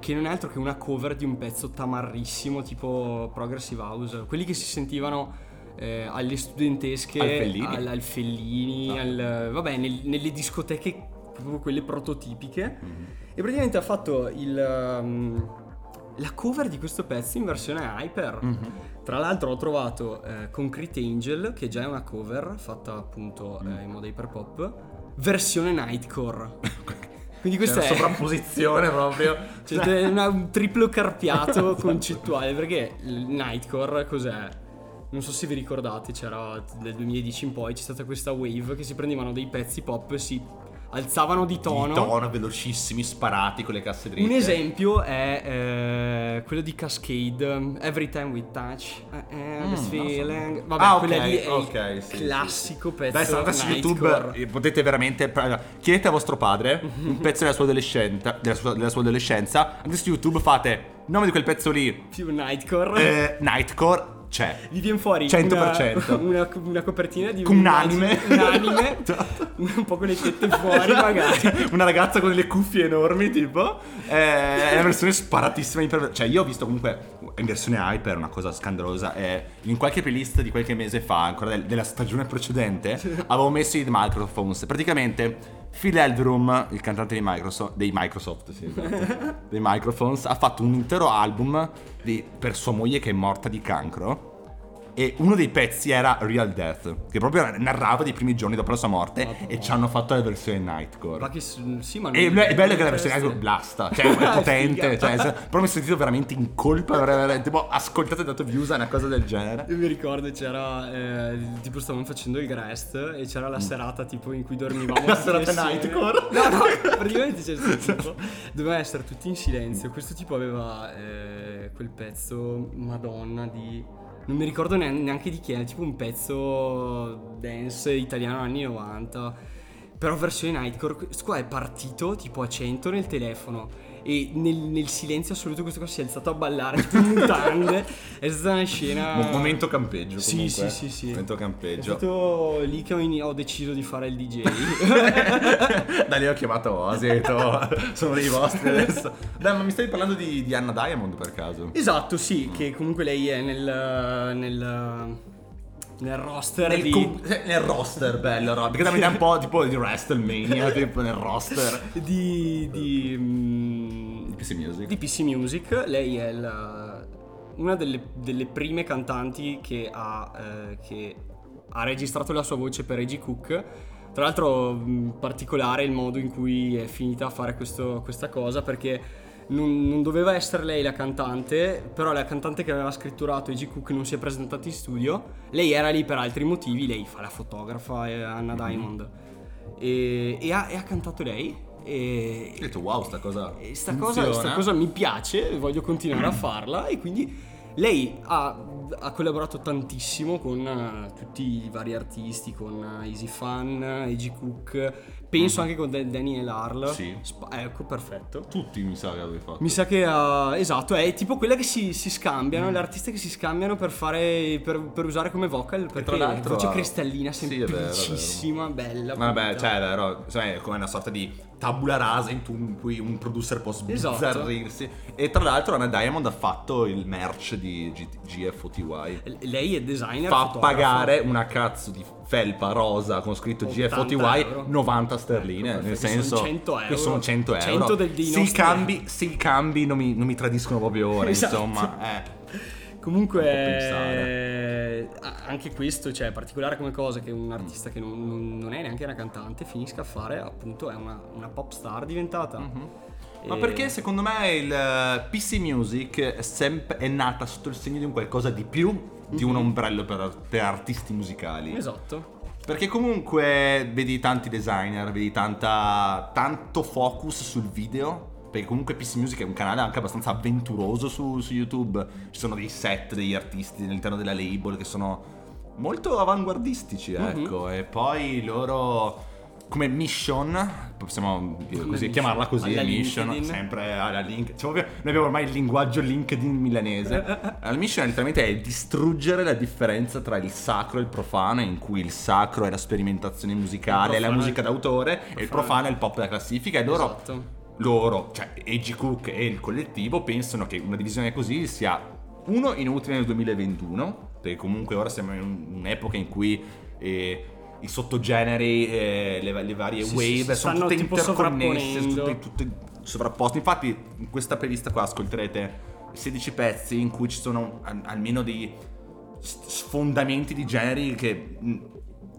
che non è altro che una cover di un pezzo tamarrissimo tipo Progressive House. Quelli che si sentivano eh, alle studentesche,
Al Fellini.
al, al Fellini,
Ah.
al- vabbè, nel- nelle discoteche proprio quelle prototipiche.
Mhm.
E praticamente ha fatto il, um, la cover di questo pezzo in versione hyper.
Mhm.
Tra l'altro ho trovato eh, Concrete Angel, che già è una cover fatta appunto
Mm.
eh, in modo hyper pop, versione Nightcore. Quindi questa è
una sovrapposizione proprio.
cioè, è una- un triplo carpiato concettuale perché il Nightcore cos'è? Non so se vi ricordate, c'era dal 2010 in poi c'è stata questa wave che si prendevano dei pezzi pop e si alzavano di tono.
Di tono, velocissimi, sparati con le casse dritte.
Un esempio è eh, quello di Cascade, Every Time We Touch, eh, eh,
Mm,
this
lo so.
feeling. Vabbè,
Ah,
quella
ok,
lì è
ok,
il
sì, sì,
classico pezzo
Dai, se andate su YouTube eh, potete veramente. Chiedete a vostro padre un pezzo della sua adolescenza. Della sua, della sua adolescenza. Andate su YouTube, fate nome di quel pezzo lì.
Più Nightcore.
Eh, Nightcore c'è.
Vi viene fuori
100%.
Una, una, una copertina di
un
un'immagine-
anime.
Un anime.
Esatto.
un po' con le tette fuori, magari.
Una ragazza con delle cuffie enormi, tipo. Eh, è la versione sparatissima. iper- Cioè, io ho visto comunque in versione hyper una cosa scandalosa. E in qualche playlist di qualche mese fa, ancora del- della stagione precedente, avevo messo i Microphones. Praticamente. Phil Eldrum, il cantante di Microsoft, dei Microsoft, sì, esatto, dei Microphones, ha fatto un intero album di- per sua moglie che è morta di cancro. E uno dei pezzi era Real Death, che proprio narrava dei primi giorni dopo la sua morte.
Madonna.
E ci hanno fatto la versione Nightcore.
Ma che sì, ma
E è bello che la versione. Nightcore blasta, cioè è potente, cioè, però mi sono sentito veramente in colpa per aver tipo, ascoltato e dato views a una cosa del genere.
Io mi ricordo c'era eh, tipo stavamo facendo il Grest e c'era la serata tipo in cui dormivamo
Mm. La serata
insieme.
Nightcore?
No, no, praticamente c'è questo tipo doveva essere tutti in silenzio. Questo tipo aveva eh, quel pezzo Madonna di non mi ricordo neanche, di chi è, tipo un pezzo dance italiano anni 90. Però versione Nightcore, questo qua è partito tipo a 100 nel telefono e nel, nel silenzio assoluto questo qua si è alzato a ballare tipo in mutande. è stata una scena...
Mo- momento campeggio
Sì,
comunque.
sì, sì, sì.
Momento
È
campeggio.
stato lì che ho, deciso di fare il DJ.
da lì ho chiamato Osi e detto sono dei vostri adesso. Dai, ma mi stavi parlando di, di Anna Diamond per caso?
esatto, sì, che comunque lei è nel, nel, nel roster
Nel,
di...
com- eh, nel roster, bello, no? Perché mi dà un po' tipo di WrestleMania, tipo nel roster.
di, di, mm,
Di PC Music.
di PC Music. Lei è la- una delle, delle prime cantanti che ha, eh, che ha registrato la sua voce per Reggie Cook. Tra l'altro, mh, particolare il modo in cui è finita a fare questo- questa cosa perché. Non, non doveva essere lei la cantante, però la cantante che aveva scritturato Reggie Cook non si è presentata in studio. Lei era lì per altri motivi, lei fa la fotografa, è Anna Diamond. E, e ha, e ha cantato lei. E,
Ho detto, wow, sta cosa.
e sta cosa, sta cosa mi piace, voglio continuare a farla e quindi lei ha, ha collaborato tantissimo con eh, tutti i vari artisti, con eh, Easy Fun, A.G. Cook, penso anche con Dan- Daniel Arl.
Sì.
Sp- ecco, perfetto.
Tutti mi sa che avevi fatto.
Mi sa che ha- esatto, è tipo quella che si, si scambiano, le artiste che si scambiano per fare per, per usare come vocal, perché
tra l'altro
voce cristallina,
Sì, è vero, è vero.
semplicissima, bella.
Vabbè, cioè, è vero, insomma, è come una sorta di tabula rasa in, cui un producer può
Esatto.
sbizzarrirsi. E tra l'altro Anna Diamond ha fatto il merch di G- GFOTY.
Lei è designer.
Fa
fotografa.
pagare una cazzo di felpa rosa con scritto
80
GFOTY
euro.
90 sterline.
Ecco,
nel senso
sono 100 euro.
che sono 100 euro.
100 del- dei
se, i cambi, se i cambi non mi, non mi tradiscono proprio ora,
Esatto.
insomma. Eh.
Comunque, eh, anche questo, cioè, particolare come cosa che un artista che non, non- è neanche una cantante finisca a fare, appunto, è una, una pop star diventata.
Ma
E-
perché secondo me il eh, PC Music è, sempre, è nata sotto il segno di un qualcosa di più di un ombrello per, per artisti musicali.
Esatto.
Perché comunque vedi tanti designer, vedi tanta, tanto focus sul video. Perché comunque PC Music è un canale anche abbastanza avventuroso su, su YouTube. Ci sono dei set degli artisti all'interno della label che sono molto avanguardisti, ecco. E poi loro come mission, possiamo così, chiamarla così,
alla
mission,
LinkedIn.
sempre alla link. Cioè, noi abbiamo ormai il linguaggio LinkedIn milanese. La mission letteralmente è distruggere la differenza tra il sacro e il profano, in cui il sacro è la sperimentazione musicale,
Il
la musica d'autore, e il profano è il pop della classifica. E loro,
Esatto.
Loro, cioè A.G. Cook e il collettivo, pensano che una divisione così sia uno inutile nel 2021, perché comunque ora siamo in un- un'epoca in cui eh, i sottogeneri, eh, le, le varie
Sì,
wave
sì,
sono tutte interconnesse, tutte, tutte sovrapposte. Infatti, in questa playlist qua ascolterete 16 pezzi in cui ci sono al- almeno dei sfondamenti di generi che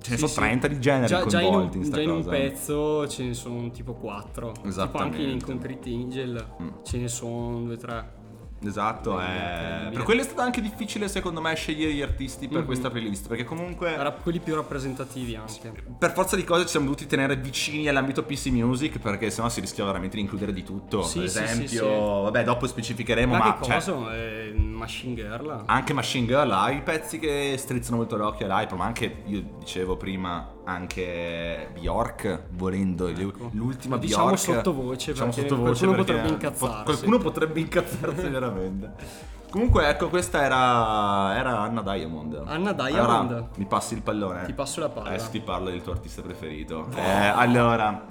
ce ne
Sì,
sono
sì.
30 di generi
Già, già in,
coinvolti
un,
in, sta
già in un pezzo ce ne sono tipo 4. Tipo anche in Concrete Angel
Mm.
ce ne sono 2-3.
Esatto,
Eh,
eh,
incredibile.
per quello è stato anche difficile secondo me scegliere gli artisti per
Mhm.
questa playlist, perché comunque
Era quelli più rappresentativi anche.
per forza di cose ci siamo dovuti tenere vicini all'ambito PC Music perché sennò si rischiava veramente di includere di tutto.
Sì,
per
sì, sì,
esempio,
sì.
vabbè, dopo specificheremo,
Ma,
ma,
che
cioè,
cosa? Eh, Machine Girl?
anche Machine Girl ha i pezzi che strizzano molto l'occhio all'hype, ma anche io dicevo prima anche Bjork, volendo
Ecco.
l'ultima
Diciamo
Bjork.
sottovoce,
diciamo sottovoce
qualcuno potrebbe incazzarsi.
Qualcuno potrebbe incazzarsi veramente. Comunque ecco, questa era, era Anna Diamond.
Anna Diamond.
Allora, mi passi il pallone?
Ti passo la palla.
Adesso ti parlo del tuo artista preferito. Eh, allora,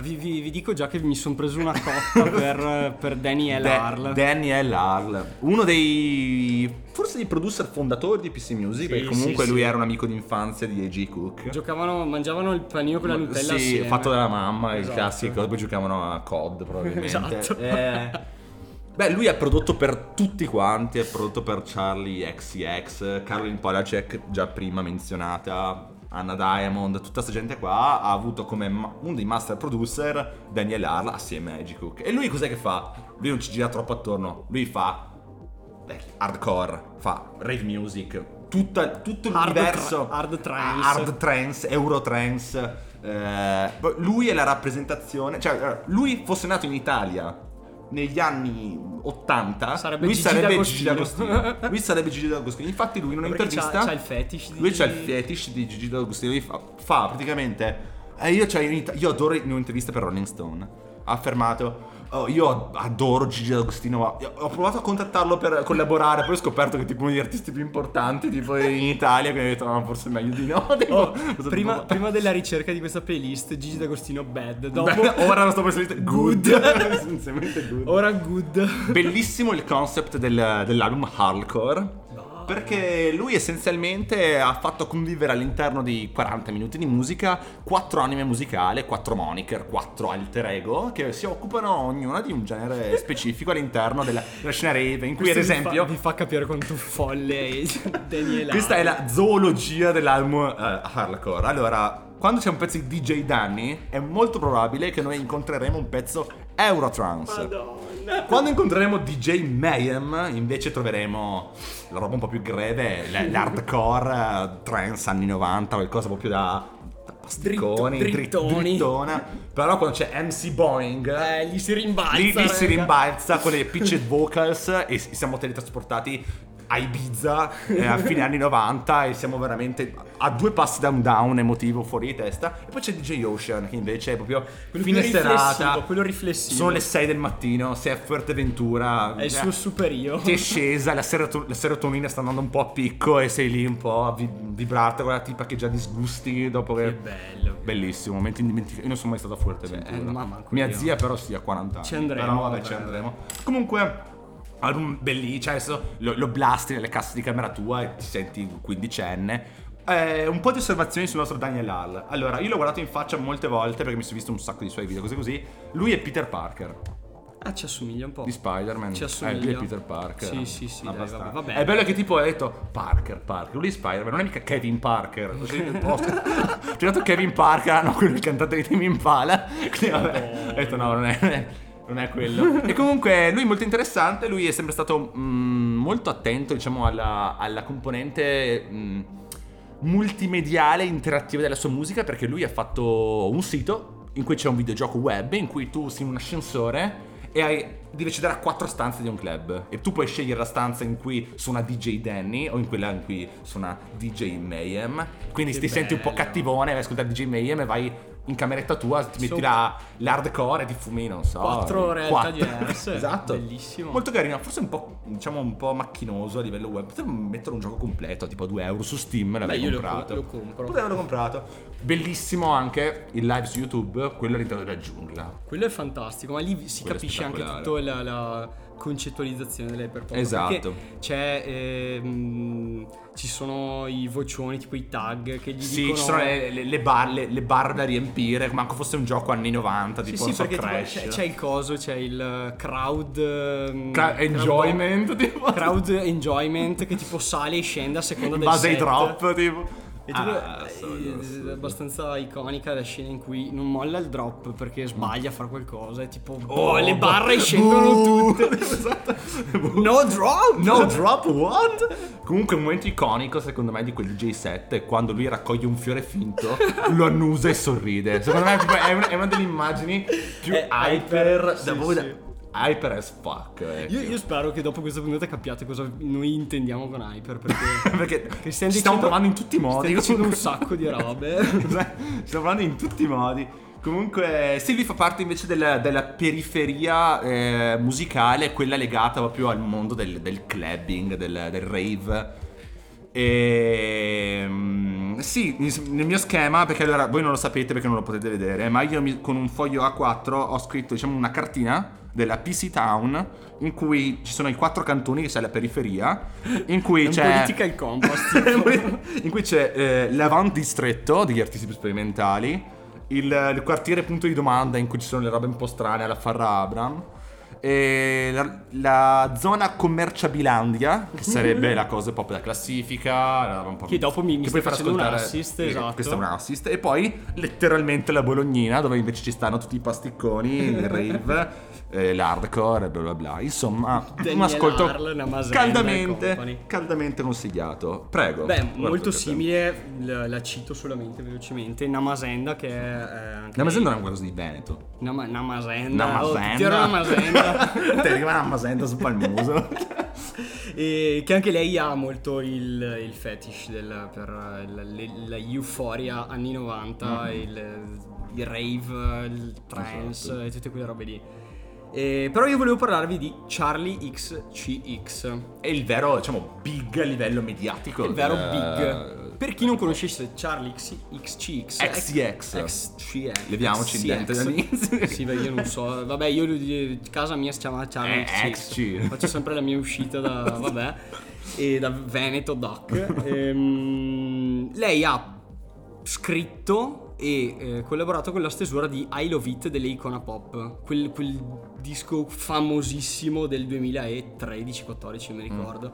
Vi, vi- vi dico già che mi sono preso una cotta per, per Daniel
Da-
Arl.
Daniel Arl, uno dei forse dei producer fondatori di PC Music,
Sì,
perché comunque
sì,
lui
sì.
era un amico d'infanzia di A.G. Cook.
Giocavano, mangiavano il panino con la Nutella
Sì,
assieme.
fatto dalla mamma, il
Esatto.
classico, poi giocavano a COD probabilmente.
Esatto.
Eh, beh, lui ha prodotto per tutti quanti, ha prodotto per Charlie XCX, Caroline Polacek, già prima menzionata, Anna Diamond, tutta questa gente qua ha avuto come ma- uno dei master producer Daniel Arla assieme a Edgy Cook. E lui cos'è che fa? Lui non ci gira troppo attorno, lui fa beh, hardcore, fa rave music, tutta- tutto
Hard
l'universo
tra- hard trance.
hard trance, eurotrance. eh, lui è la rappresentazione, cioè eh, lui fosse nato in Italia negli anni 80,
Sarebbe
lui
Gigi
sarebbe. Gigi D'Agostino. lui sarebbe Gigi D'Agostino. Infatti lui in un'intervista
c'ha, c'ha il fetish di
lui c'ha il fetish di Gigi D'Agostino, lui fa, fa praticamente eh, io, cioè, io adoro in un'intervista per Rolling Stone ha affermato "Oh, io adoro Gigi D'Agostino ma ho provato a contattarlo per collaborare poi ho scoperto che è tipo uno degli artisti più importanti tipo in Italia quindi ho detto no forse è meglio di no Tipo,
Oh, prima,
devo-
prima della ricerca di questa playlist, Gigi D'Agostino bad. Dopo,
Beh, ora lo sto salire. Good. Essenzialmente good.
Ora good.
bellissimo il concept del- dell'album Hardcore perché lui essenzialmente ha fatto convivere all'interno di 40 minuti di musica quattro anime musicali, quattro moniker, quattro alter ego che si occupano ognuna di un genere specifico all'interno della, della scena rave. In cui,
Questo
ad esempio,
fa, vi fa capire quanto folle è Daniele.
questa è la zoologia dell'album eh, hardcore. Allora, quando c'è un pezzo di DJ Danny, è molto probabile che noi incontreremo un pezzo Eurotrance.
Madonna.
Quando incontreremo DJ Mayhem, invece troveremo la roba un po' più greve, l'hardcore, eh, trance anni 90, qualcosa proprio da da pasticconi,
Dritto-
drit-
drittoni.
drittona. Però quando c'è MC Boeing,
Eh, gli si rimbalza.
lì, lì si rimbalza con le pitched vocals e siamo teletrasportati a Ibiza eh, a fine anni 90 e siamo veramente a due passi da un down emotivo fuori di testa. E poi c'è DJ Ocean che invece è proprio
Quello
fine serata.
quello riflessivo.
Sono le 6 del mattino, sei a Fuerteventura.
È il
eh,
suo super io.
Ti è scesa, la, seroto- la serotonina sta andando un po' a picco e sei lì un po' a vi- vibrata con la tipa che già disgusti dopo che...
Che bello.
Bellissimo, momento indimenticabile. Io non sono mai stato a Fuerteventura.
Cioè, eh, ma manco
Mia
io.
zia però sì, ha 40 anni.
Ci andremo,
Però vabbè. ci andremo. Comunque, album bellissimo. Cioè, adesso lo, lo blasti nelle casse di camera tua e ti senti quindicenne. Eh, un po' di osservazioni sul nostro Daniel Hall. Allora, io l'ho guardato in faccia molte volte perché mi sono visto un sacco di suoi video, così così. Lui è Peter Parker
Ah, ci assomiglia un po'.
di Spider-Man.
Ci
Eh,
assomiglia.
lui è Peter Parker.
Sì, sì, sì, dai,
Abbastanza.
vabbè, vabbè.
È bello che tipo ha detto Parker, Parker. Lui è Spider-Man, non è mica Kevin Parker. Così nel posto. C'è dato Kevin Parker, no, quello il cantante di Tame Impala. Quindi vabbè, ho detto no, non è, non è quello. e comunque lui è molto interessante, lui è sempre stato mm, molto attento, diciamo, alla, alla componente... mm, multimediale interattiva della sua musica perché lui ha fatto un sito in cui c'è un videogioco web in cui tu sei in un ascensore e hai, devi accedere a quattro stanze di un club e tu puoi scegliere la stanza in cui suona DJ Danny o in quella in cui suona DJ Mayhem quindi se ti senti un po'
bello.
cattivone vai a ascoltare DJ Mayhem e vai in cameretta tua ti metti la, l'hardcore e ti fumi non so
Quattro realtà
quattro.
diverse.
esatto
Bellissimo.
molto carino forse un po' diciamo un po' macchinoso a livello web potremmo mettere un gioco completo tipo a 2 euro su Steam
Beh,
l'avrei
io lo,
comprato
lo compro.
Potrei averlo comprato. Bellissimo anche il live su YouTube, quello all'interno della giungla.
Quello è fantastico, ma lì si
Quello
capisce anche
spettacolare.
tutta la, la concettualizzazione dell'hyperpop.
Esatto.
C'è. ehm, ci sono i vocioni, tipo i tag che gli
Sì,
dicono.
ci sono le, le- le bar, le- bar da riempire, manco fosse un gioco anni 90,
Sì,
tipo
sì,
so,
perché tipo,
Crash.
c'è, c'è il coso, c'è il crowd. ehm,
Cra-
crowd-
enjoyment, tipo.
Crowd enjoyment che tipo sale e scende a seconda
In
del
base ai
set.
drop, tipo. Ah,
eh, è
assurdo.
abbastanza iconica la scena in cui non molla il drop perché sbaglia a fare qualcosa e tipo
Oh,
boh, le
boh.
barre scendono
Buh.
tutte.
esatto.
No drop!
No drop, what? Comunque un momento iconico secondo me di quel DJ set è quando lui raccoglie un fiore finto, lo annusa e sorride. Secondo me è, una, è una delle immagini più
È
hyper,
hyper,
da
sì,
voi da-
sì.
Hyper as fuck. ecco.
Io, io spero che dopo questa puntata capiate cosa noi intendiamo con Hyper perché
Perché ci
stiamo dicendo-
provando in tutti i modi.
stiamo dicendo un sacco di robe.
ci stiamo provando in tutti i modi. Comunque, sì, lui fa parte invece della, della periferia eh, musicale, quella legata proprio al mondo del, del clubbing, del, del rave. E mm, sì, nel mio schema, perché allora voi non lo sapete perché non lo potete vedere, ma io mi- con un foglio A4 ho scritto diciamo una cartina della PC Town in cui ci sono i quattro cantoni che c'è la periferia, in cui
È
c'è
political compass. tipo.
in cui c'è eh, l'avant distretto degli artisti più sperimentali, il, il quartiere punto di domanda in cui ci sono le robe un po' strane alla Farra Abram. E la, la zona commerciabilandia, che sarebbe la cosa pop da classifica, un po'
Che dopo mi- mi
che puoi far
facendo un assist, esatto.
Questo è un assist. E poi letteralmente la Bolognina, dove invece ci stanno tutti i pasticconi, il rave, eh, l'hardcore bla bla bla. Insomma, un
Daniel
ascolto
Namasenda e
caldamente, caldamente consigliato. Prego.
Beh, molto simile, la, la cito solamente velocemente, Namasenda che è... eh,
Namasenda è qualcosa di Veneto.
Nama- Namasenda. Oh,
Namasenda.
tutti erano Namasenda.
Ti arriva Namasenda su Palmuso.
e che anche lei ha molto il, il fetish del- per la, euphoria anni 90, il, il rave, il trance
Esatto.
e tutte quelle robe lì. E- però io volevo parlarvi di Charlie XCX.
È il vero, diciamo, big a livello mediatico.
Il vero
del-
Per chi non conoscesse Charlie X- XCX,
XCX.
XCX.
Leviamoci il dente dall'inizio.
Sì, beh, io non so. Vabbè, io di casa mia si chiama Charlie
Eh,
XCX.
XC.
Faccio sempre la mia uscita da, vabbè, e da Veneto Doc. Ehm, lei ha scritto e eh, collaborato con la stesura di I Love It delle Icona Pop, quel, quel disco famosissimo del 2013-14, mi ricordo.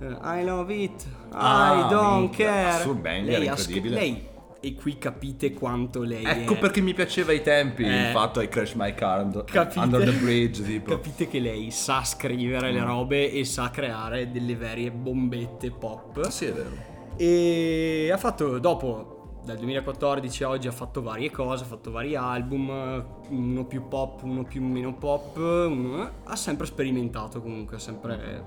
Eh, I love it,
Ah,
I don't
minchia,
care.
Assurd Banger,
lei,
incredibile.
lei, e qui capite quanto lei
Ecco
è.
perché mi piaceva ai tempi
Eh.
il fatto I crash my car under,
Capite?
under the bridge, tipo.
Capite che lei sa scrivere
Mm.
le robe e sa creare delle vere bombette pop.
Sì, è vero.
E ha fatto dopo dal 2014 a oggi ha fatto varie cose, ha fatto vari album, uno più pop, uno più meno pop, uno- ha sempre sperimentato comunque, ha sempre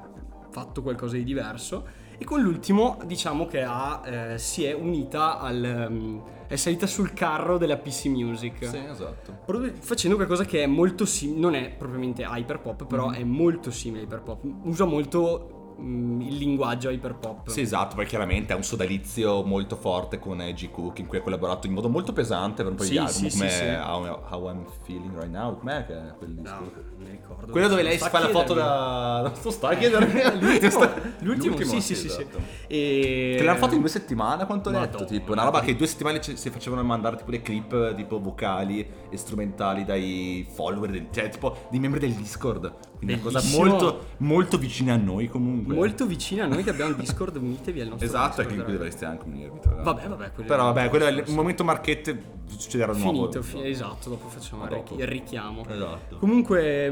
fatto qualcosa di diverso e con l'ultimo diciamo che ha, eh, si è unita al um, è salita sul carro della PC Music.
Sì, esatto.
Proprio facendo qualcosa che è molto simile, non è propriamente hyperpop, però
Mm.
è molto simile a hyperpop. Usa molto mm, il linguaggio hyperpop.
Sì, esatto, poi chiaramente ha un sodalizio molto forte con Edgy Cook in cui ha collaborato in modo molto pesante per un po' di
Sì,
album
sì, sì,
come
sì.
How, How I'm Feeling Right Now, com'è che è quel disco?
No, non mi ricordo.
Quello dove lei si fa la foto da... Non sto sta a chiedere.
L'ultimo, l'ultimo, sì, sì, sì, sì.
esatto.
E...
Che l'hanno fatto in due settimane, quanto ho letto,
Madonna.
tipo, una roba che in due settimane si facevano mandare tipo le clip tipo vocali e strumentali dai follower, del, cioè tipo dei membri del Discord. Quindi una cosa molto, molto vicina a noi comunque.
Molto vicino a noi che abbiamo Discord, unitevi al nostro
Esatto,
Discord,
che in cui
veramente.
dovreste anche unirvi. tra.
Vabbè, vabbè,
Però vabbè, quello è il momento marchette, succederà di nuovo.
Finito, fi- esatto, dopo facciamo il
Dopo.
il richiamo.
Esatto.
Comunque,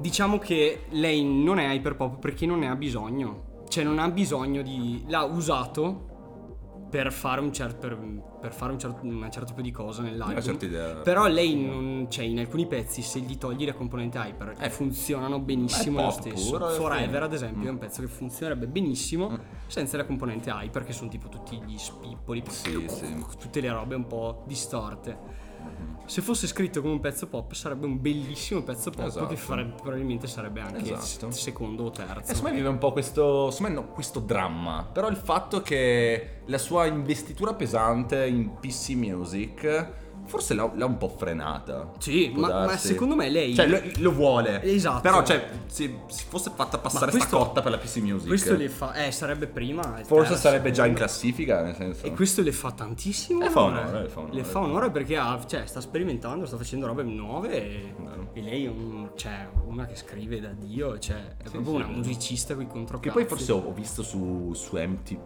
diciamo che lei non è hyperpop perché non ne ha bisogno. Cioè, non ha bisogno di. L'ha usato per fare un certo. Per, per fare un certo, un certo tipo di cosa nell'album.
Una certa idea.
Però lei non. Cioè, in alcuni pezzi, se gli togli la componente hyper,
Eh,
funzionano benissimo
è
lo stesso.
è
Forever, ad esempio, è un pezzo che funzionerebbe benissimo
Mm.
senza la componente hyper, che sono tipo tutti gli spippoli,
Sì, sì.
tutte le robe un po' distorte. Se fosse scritto come un pezzo pop sarebbe un bellissimo pezzo pop
Esatto.
che farebbe- probabilmente sarebbe anche
Esatto.
secondo o terzo.
E secondo me vive un po' questo, secondo me no, questo dramma, però il fatto che la sua investitura pesante in PC Music forse l'ha, l'ha un po' frenata.
Sì, ma, ma secondo me lei...
Cioè lo, lo vuole.
Esatto.
Però cioè se si fosse fatta passare sta
questo-
cotta per la PC Music.
questo le fa... Eh, sarebbe prima...
Forse
terzo.
sarebbe già in classifica, nel senso.
E questo le fa tantissimo
Le fa
onore.
le fa onore.
Le fa onore perché ha- cioè, sta sperimentando, sta facendo robe nuove e, e lei è un- cioè, una che scrive da Dio, cioè, è proprio
sì,
una musicista qui contro
Che poi forse ho, ho visto su, su MTV,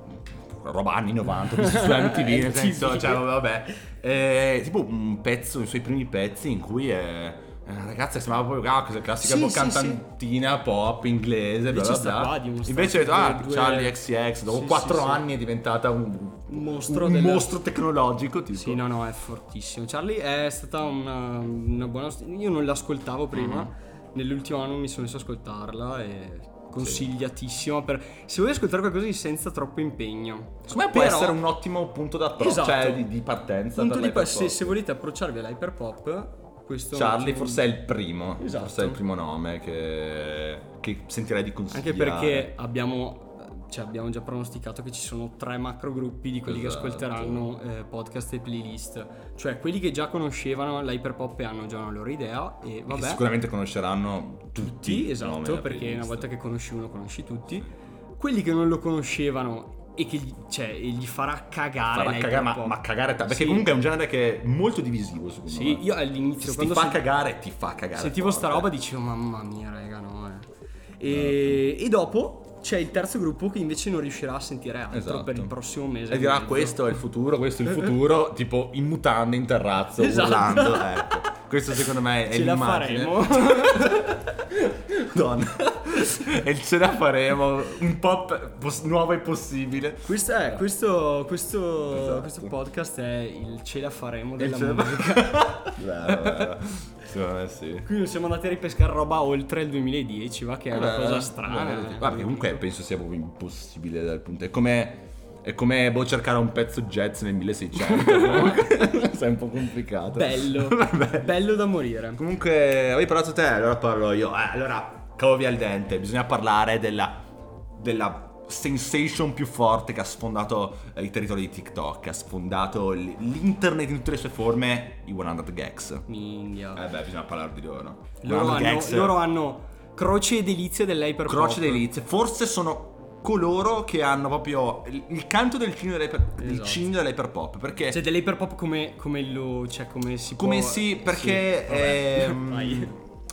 roba anni 90, ho visto su MTV, nel senso, cioè vabbè, eh, tipo un pezzo, i suoi primi pezzi in cui è... Una ragazza che sembrava proprio ah, classica
Sì,
boh,
sì,
cantantina pop inglese, bla bla bla. Invece ah,
due-
Charlie XCX, dopo
Sì,
4
sì, sì.
anni è diventata un,
Un mostro
un
del-
mostro tecnologico, tipo.
Sì, no, no, è fortissimo. Charlie è stata una, una buona. Io non l'ascoltavo prima.
Mhm.
Nell'ultimo anno mi sono messo a ascoltarla e consigliatissima per se vuoi ascoltare qualcosa di senza troppo impegno.
Secondo me può
Però-
essere un ottimo punto d'approccio,
Esatto.
cioè di, di partenza.
di pa- se, se volete approcciarvi all'hyperpop, questo
Charlie forse è il primo,
Esatto.
forse è il primo nome che, che sentirei di consigliare.
Anche perché abbiamo, cioè abbiamo già pronosticato che ci sono tre macro gruppi di quelli
Esatto.
che ascolteranno eh, podcast e playlist. Cioè quelli che già conoscevano l'hyperpop e hanno già una loro idea e vabbè.
sicuramente conosceranno tutti.
tutti, esatto, perché una volta che conosci uno conosci tutti. Quelli che non lo conoscevano e che gli, cioè, e gli farà cagare
Farà cagare, ma, ma cagare ta- perché
Sì.
comunque è un genere che è molto divisivo secondo
Sì,
me.
io all'inizio
Se ti
quando
fa
sen-
cagare, ti fa cagare.
sentivo sta roba dicevo mamma mia raga no eh. e, e dopo c'è il terzo gruppo che invece non riuscirà a sentire altro
Esatto.
per il prossimo mese.
E dirà
mezzo.
questo è il futuro, questo è il futuro, tipo in mutande, in terrazzo,
Esatto.
urlando. Ecco. Questo secondo me è
Ce la
l'immagine.
faremo.
Donna. e ce la faremo. Un pop pos- nuovo e possibile.
questo, è, questo, questo,
Esatto.
questo podcast è il ce la faremo della
ce la-
musica.
Vero, Secondo me sì.
Quindi siamo andati a ripescare roba oltre il 2010, va che è una
Eh,
cosa strana.
beh, Guarda, comunque penso sia proprio impossibile dal punto. È come. È come boh, cercare un pezzo jazz nel 1600. comunque. È un po' complicato.
Bello, bello da morire.
Comunque, avevi parlato te, allora parlo io. Eh, allora, cavo via il dente. Bisogna parlare della. della sensation più forte che ha sfondato eh, i territori di TikTok, ha sfondato l- l'internet in tutte le sue forme, i 100 gags.
Minchia.
Eh beh, bisogna parlare di loro.
loro,
100
hanno,
gags,
loro hanno croce e delizie dell'hyperpop.
croce delizie, forse sono coloro che hanno proprio il, il canto del cigno dell'hyper, il
Esatto.
cigno dell'hyperpop, perché
Cioè dell'hyperpop come, come lo... Cioè come si può...
come si, perché...
Sì, vabbè.
ehm,
Vai.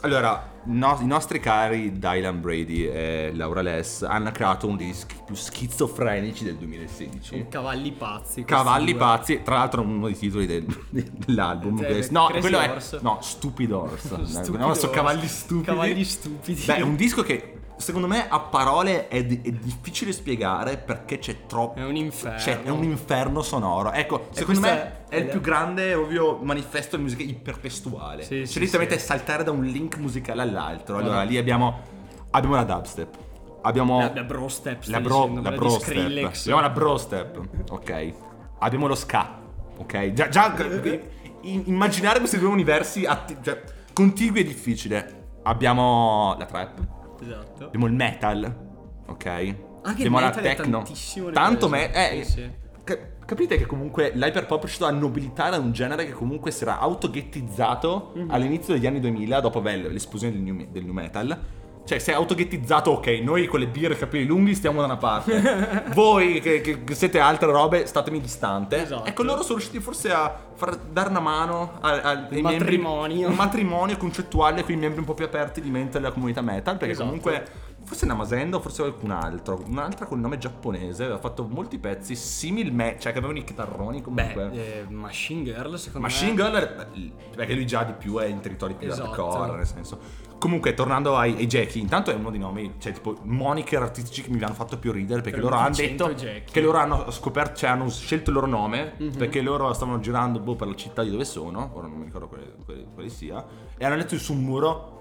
Allora, no- i nostri cari Dylan Brady e Laura Less hanno creato uno dei dischi più schizofrenici del 2016.
Cavalli pazzi.
Cavalli
due.
pazzi, tra l'altro uno dei titoli del- dell'album.
Cioè,
no,
Crazy
quello è.
Horse.
No, Stupid Horse.
Stupid
no, sono
Horse.
cavalli stupidi.
Cavalli stupidi.
Beh, è un disco che secondo me a parole è, di- è difficile spiegare perché c'è troppo.
È un inferno.
Cioè, è un inferno sonoro. Ecco, secondo
questa
me
è-
è il più grande ovvio manifesto di musica ipertestuale.
Sì,
cioè,
sì,
letteralmente
sì.
saltare da un link musicale all'altro. Allora,
Ah.
lì abbiamo. Abbiamo la dubstep. Abbiamo.
La, la bro step.
La bro,
dicendo,
la bro step. Abbiamo la bro step, ok. Abbiamo lo ska, ok. Già, già immaginare questi due universi atti- cioè, contigui è difficile. Abbiamo la trap,
Esatto.
abbiamo il metal, ok.
Anche il
abbiamo
metal è tantissimo
Tanto me, eh,
Sì, sì.
ca- capite che comunque l'hyperpop è riuscito a nobilitare un genere che comunque si era autoghettizzato
Mhm.
all'inizio degli anni 2000, dopo beh, l'esplosione del new, del new metal. Cioè, è autoghettizzato, ok, noi con le birre e i capelli lunghi stiamo da una parte. Voi che, che- che siete altre robe, statemi distante.
Esatto.
Ecco, loro sono riusciti forse a far dare una mano a- a- ai membri-
matrimonio.
un matrimonio concettuale con i membri un po' più aperti di mente della comunità metal. Perché
Esatto.
comunque, forse Namasendo, forse qualcun altro, un'altra con il nome giapponese, aveva fatto molti pezzi simil me, cioè che avevano i chitarroni comunque.
Beh, eh, Machine Girl secondo
Machine
me.
Girl, eh, perché lui già di più è in territori più
Esatto.
hardcore, nel senso. Comunque, tornando ai, ai Jackie, intanto è uno dei nomi, cioè tipo moniker artistici che mi hanno fatto più ridere perché
Per
loro hanno
800
detto
Jackie.
che loro hanno scoperto, cioè hanno scelto il loro nome
Mhm.
perché loro stavano girando boh, per la città di dove sono, ora non mi ricordo quale, quale- quale sia, e hanno letto su un muro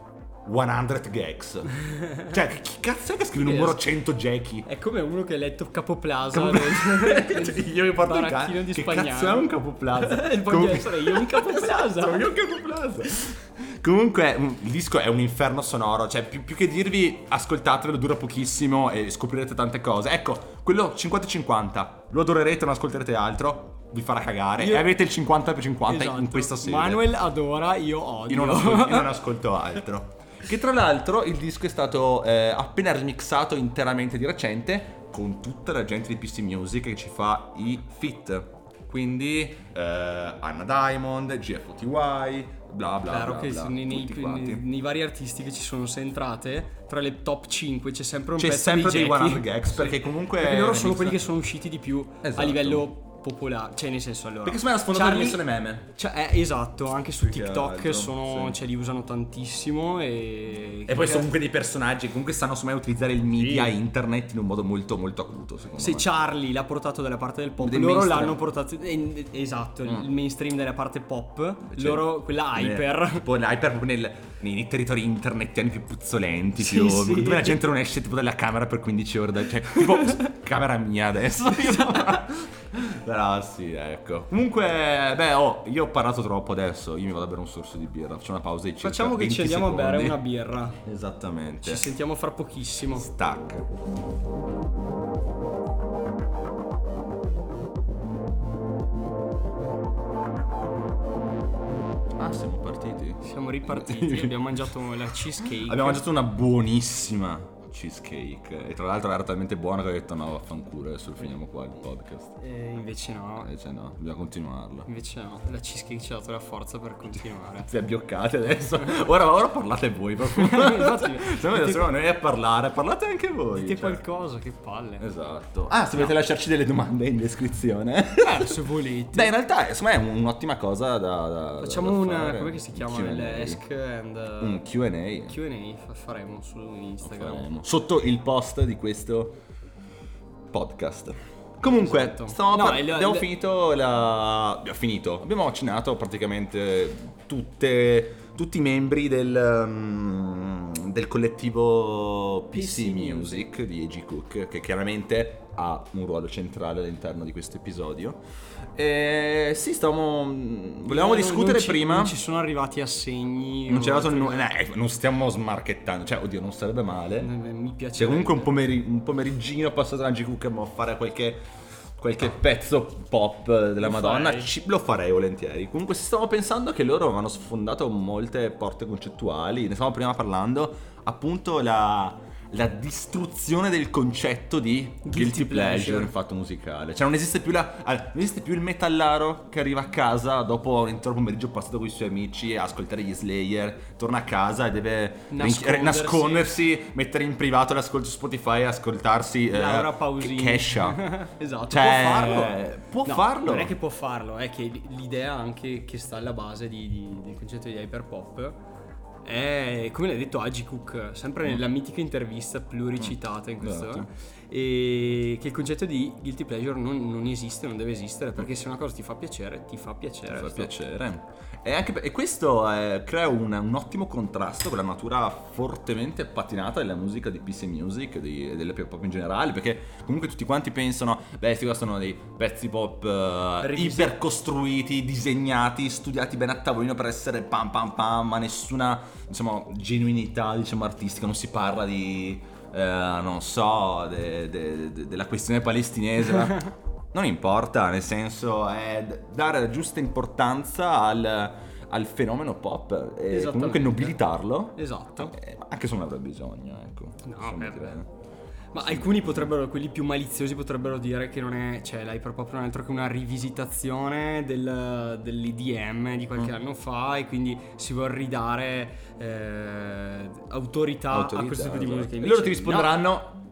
100 gags. cioè, chi cazzo è che scrive un numero 100 Jackie?
È come uno che ha letto Capoplaza.
Capo-
nel-
Cioè, io mi porto il
baraccino
cazzo.
di
Che
Spagnano.
cazzo è un capoplaza?
Voglio essere io un Capoplaza.
Sono io un capoplaza. Comunque, mm, il disco è un inferno sonoro. Cioè, più, più che dirvi ascoltatelo, dura pochissimo e scoprirete tante cose. Ecco, quello 50-50. Lo adorerete, non ascolterete altro. Vi farà cagare.
Io-
E avete il 50 per 50 in
Esatto.
questa serie.
Manuel adora, io odio.
Io non, ascolto, io non ascolto altro. Che tra l'altro il disco è stato eh, appena remixato interamente di recente con tutta la gente di PC Music che ci fa i fit. Quindi eh, Anna Diamond, GFOTY, bla bla
Claro
bla.
che
bla,
nei, nei- nei- nei vari artisti che ci sono entrate, tra le top 5 c'è sempre un
C'è
pezzo
sempre
di
dei
Jackie.
100 gags perché comunque
Perché loro sono quelli che sono usciti di più
Esatto.
a livello popolare, cioè nel senso allora.
Perché secondo me ha sfondato
Charlie-
le meme.
Cioè, eh, esatto, anche su
Più
TikTok sono,
sì.
cioè, li usano tantissimo e...
E poi sono comunque dei personaggi che comunque sanno secondo me utilizzare il media
Sì.
internet in un modo molto molto acuto secondo
Se
me.
Charlie l'ha portato dalla parte del pop,
Del
loro
mainstream.
l'hanno portato. eh, Esatto,
Mm.
il mainstream della parte pop,
Cioè,
loro quella
nel-
hyper.
Tipo l'hyper proprio nel- nei, nei territori internetiani più puzzolenti,
Sì,
più,
sì.
dove la gente non esce tipo dalla camera per 15 ore. da- cioè, tipo, camera mia adesso. Però sì, ecco. Comunque, beh, oh, io ho parlato troppo adesso. Io mi vado a bere un sorso di birra. Faccio una pausa di circa
Facciamo che
20
ci andiamo a bere
secondi.
una birra.
Esattamente.
Ci sentiamo fra pochissimo.
Stack. Ah, siamo partiti.
Siamo ripartiti, abbiamo mangiato la cheesecake.
Abbiamo mangiato una buonissima cheesecake. E tra l'altro era talmente buona che ho detto no, vaffanculo, adesso finiamo qua il podcast.
E invece no.
Invece no, dobbiamo continuarlo.
Invece no, la cheesecake ci ha dato la forza per continuare.
Si abbioccate adesso. Ora, ora parlate voi proprio.
Infatti,
Siamo,
dite-
siamo noi a parlare, parlate anche voi.
Dite
cioè.
qualcosa, che palle.
Esatto. Ah, se volete lasciarci delle domande in descrizione.
Eh, se volete.
Dai, in realtà, secondo me è un'ottima cosa da. da
Facciamo
da
una.
fare.
come che si chiama?
Q&A.
And. uh,
Un QA.
QA fa- faremo su Instagram.
faremo. Sotto il post di questo podcast. Comunque,
Esatto.
stavamo
No,
par-
il-
abbiamo
il-
finito la... Abbiamo finito. Abbiamo vaccinato praticamente tutte, tutti i membri del, mm, del collettivo PC,
PC
Music di A.G. Cook, che chiaramente ha un ruolo centrale all'interno di questo episodio. E sì, stavamo. Volevamo
Non-
discutere
ci-
prima.
Non ci sono arrivati assegni.
Non c'è
o
dato
altro-
nu- eh, non stiamo smarchettando, cioè, oddio, non sarebbe male.
Eh, Mi piace.
C'è comunque un, pomeri- un pomeriggino passato da G Cook a fare qualche, qualche pezzo pop della
Lo
Madonna,
farei.
ci- lo farei volentieri. Comunque stavo pensando che loro hanno sfondato molte porte concettuali, ne stavamo prima parlando, appunto la, la distruzione del concetto di guilty,
Guilty
pleasure.
pleasure.
in fatto musicale. Cioè non esiste più la, non esiste più il metallaro che arriva a casa dopo un intero pomeriggio passato con i suoi amici a ascoltare gli Slayer, torna a casa e deve
Nascondersi.
rinchi- nascondersi, mettere in privato l'ascolto su Spotify e ascoltarsi eh,
Laura Pausini.
Kesha.
esatto,
Cioè,
può farlo.
può
No,
farlo.
Non è che può farlo, è che l'idea anche che sta alla base di- di- del concetto di hyperpop è, come l'ha detto Agi Cook, sempre nella mitica intervista pluricitata in questo,
Mm. Esatto.
e che il concetto di guilty pleasure non, non esiste, non deve esistere, perché se una cosa ti fa piacere, ti fa piacere.
Fa
Stop.
piacere. E, anche e questo eh, crea un, un ottimo contrasto con la natura fortemente patinata della musica di PC Music e delle pop in generale, perché comunque tutti quanti pensano, beh, questi qua sono dei pezzi pop eh, ipercostruiti, disegnati, studiati bene a tavolino per essere pam pam pam, ma nessuna, diciamo, genuinità, diciamo, artistica, non si parla di, eh, non so, de- de- de- della questione palestinese. Non importa, nel senso è dare la giusta importanza al, al fenomeno pop e comunque nobilitarlo.
Esatto.
Eh, anche se non avrà bisogno, ecco.
No,
dire.
Ma alcuni potrebbero, quelli più maliziosi potrebbero dire che non è, cioè l'hyperpop non è altro che una rivisitazione del, dell'IDM di qualche
Mm.
anno fa e quindi si vuole ridare eh, autorità, a
Autorità,
questo tipo di
esatto.
musica. Invece
loro ti risponderanno
no.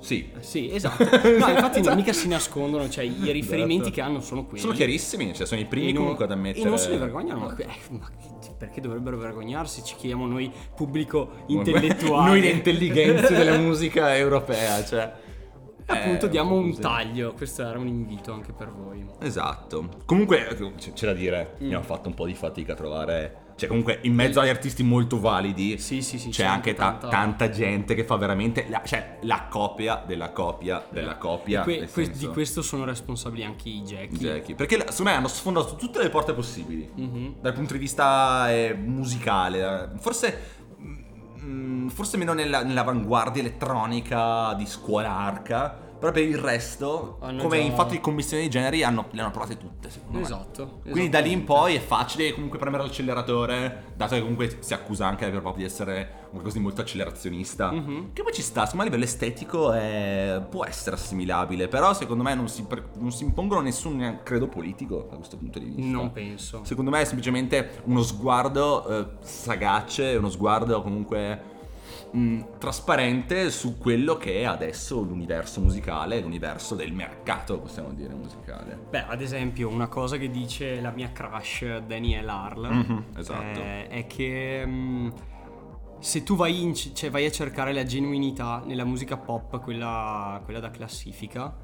Sì, esatto. No, infatti non mica si nascondono, cioè i riferimenti
Esatto.
che hanno sono quelli.
Sono chiarissimi, cioè sono i primi
non-
comunque ad ammettere.
E non se ne vergognano. Ma, eh, ma perché dovrebbero vergognarsi? Ci chiediamo noi, pubblico intellettuale.
Noi le intelligenze della musica europea, cioè.
Appunto,
Eh,
diamo un
così.
taglio. Questo era un invito anche per voi.
Esatto. Comunque, c- c'è da dire,
Mm.
abbiamo fatto un po' di fatica a trovare. Cioè, comunque, in mezzo agli artisti molto validi,
Sì, sì, sì.
c'è anche ta- tanta... gente che fa veramente. La, cioè, la copia della copia della copia.
Que- que- di questo sono responsabili anche i Jackie.
Jackie. Perché secondo me hanno sfondato tutte le porte possibili.
Mhm.
Dal punto di vista eh, musicale. eh, Forse. mm, Forse meno nella- nell'avanguardia elettronica di scuola arca. Però per il resto,
Hanno
come
già-
in fatto di commissione di generi, hanno, le hanno provate tutte, secondo me.
Esatto.
Quindi da lì in poi è facile comunque premere l'acceleratore, dato che comunque si accusa anche proprio di essere qualcosa di molto accelerazionista.
Mhm.
Che poi ci sta, secondo me a livello estetico è- può essere assimilabile, però secondo me non si, pre- non si impongono nessun credo politico da questo punto di vista.
Non penso.
Secondo me è semplicemente uno sguardo eh, sagace, uno sguardo comunque mh, trasparente su quello che è adesso l'universo musicale, l'universo del mercato, possiamo dire, musicale.
Beh, ad esempio, una cosa che dice la mia crush Danielle Harl
Mhm, esatto.
eh, è che mm, se tu vai, in cioè, vai a cercare la genuinità nella musica pop, quella, quella da classifica,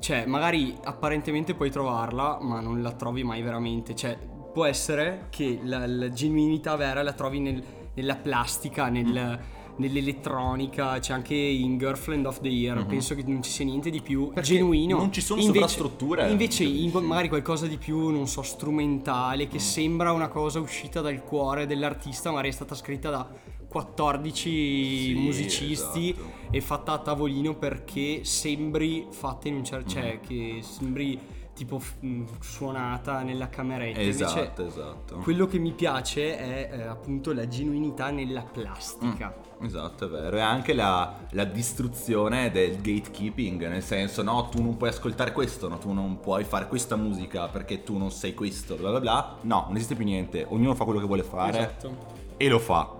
cioè magari apparentemente puoi trovarla, ma non la trovi mai veramente. Cioè, può essere che la, la genuinità vera la trovi nel- nella plastica, nel- nell'elettronica, c'è anche in Girlfriend of the Year. Penso che non ci sia niente di più
Perché
genuino.
non ci sono
Invece-
sovrastrutture.
Invece, in- magari qualcosa di più, non so, strumentale, che sembra una cosa uscita dal cuore dell'artista, magari è stata scritta da 14
Sì,
musicisti
esatto.
e fatta a tavolino perché sembri fatta in un certo. cioè, che sembri tipo mh, suonata nella cameretta. Invece,
Esatto, esatto.
quello che mi piace è eh, appunto la genuinità nella plastica.
Esatto, è vero. E anche la, la distruzione del gatekeeping, nel senso, no, tu non puoi ascoltare questo, no, tu non puoi fare questa musica perché tu non sei questo, bla bla bla. No, non esiste più niente. Ognuno fa quello che vuole fare
Esatto.
e lo fa.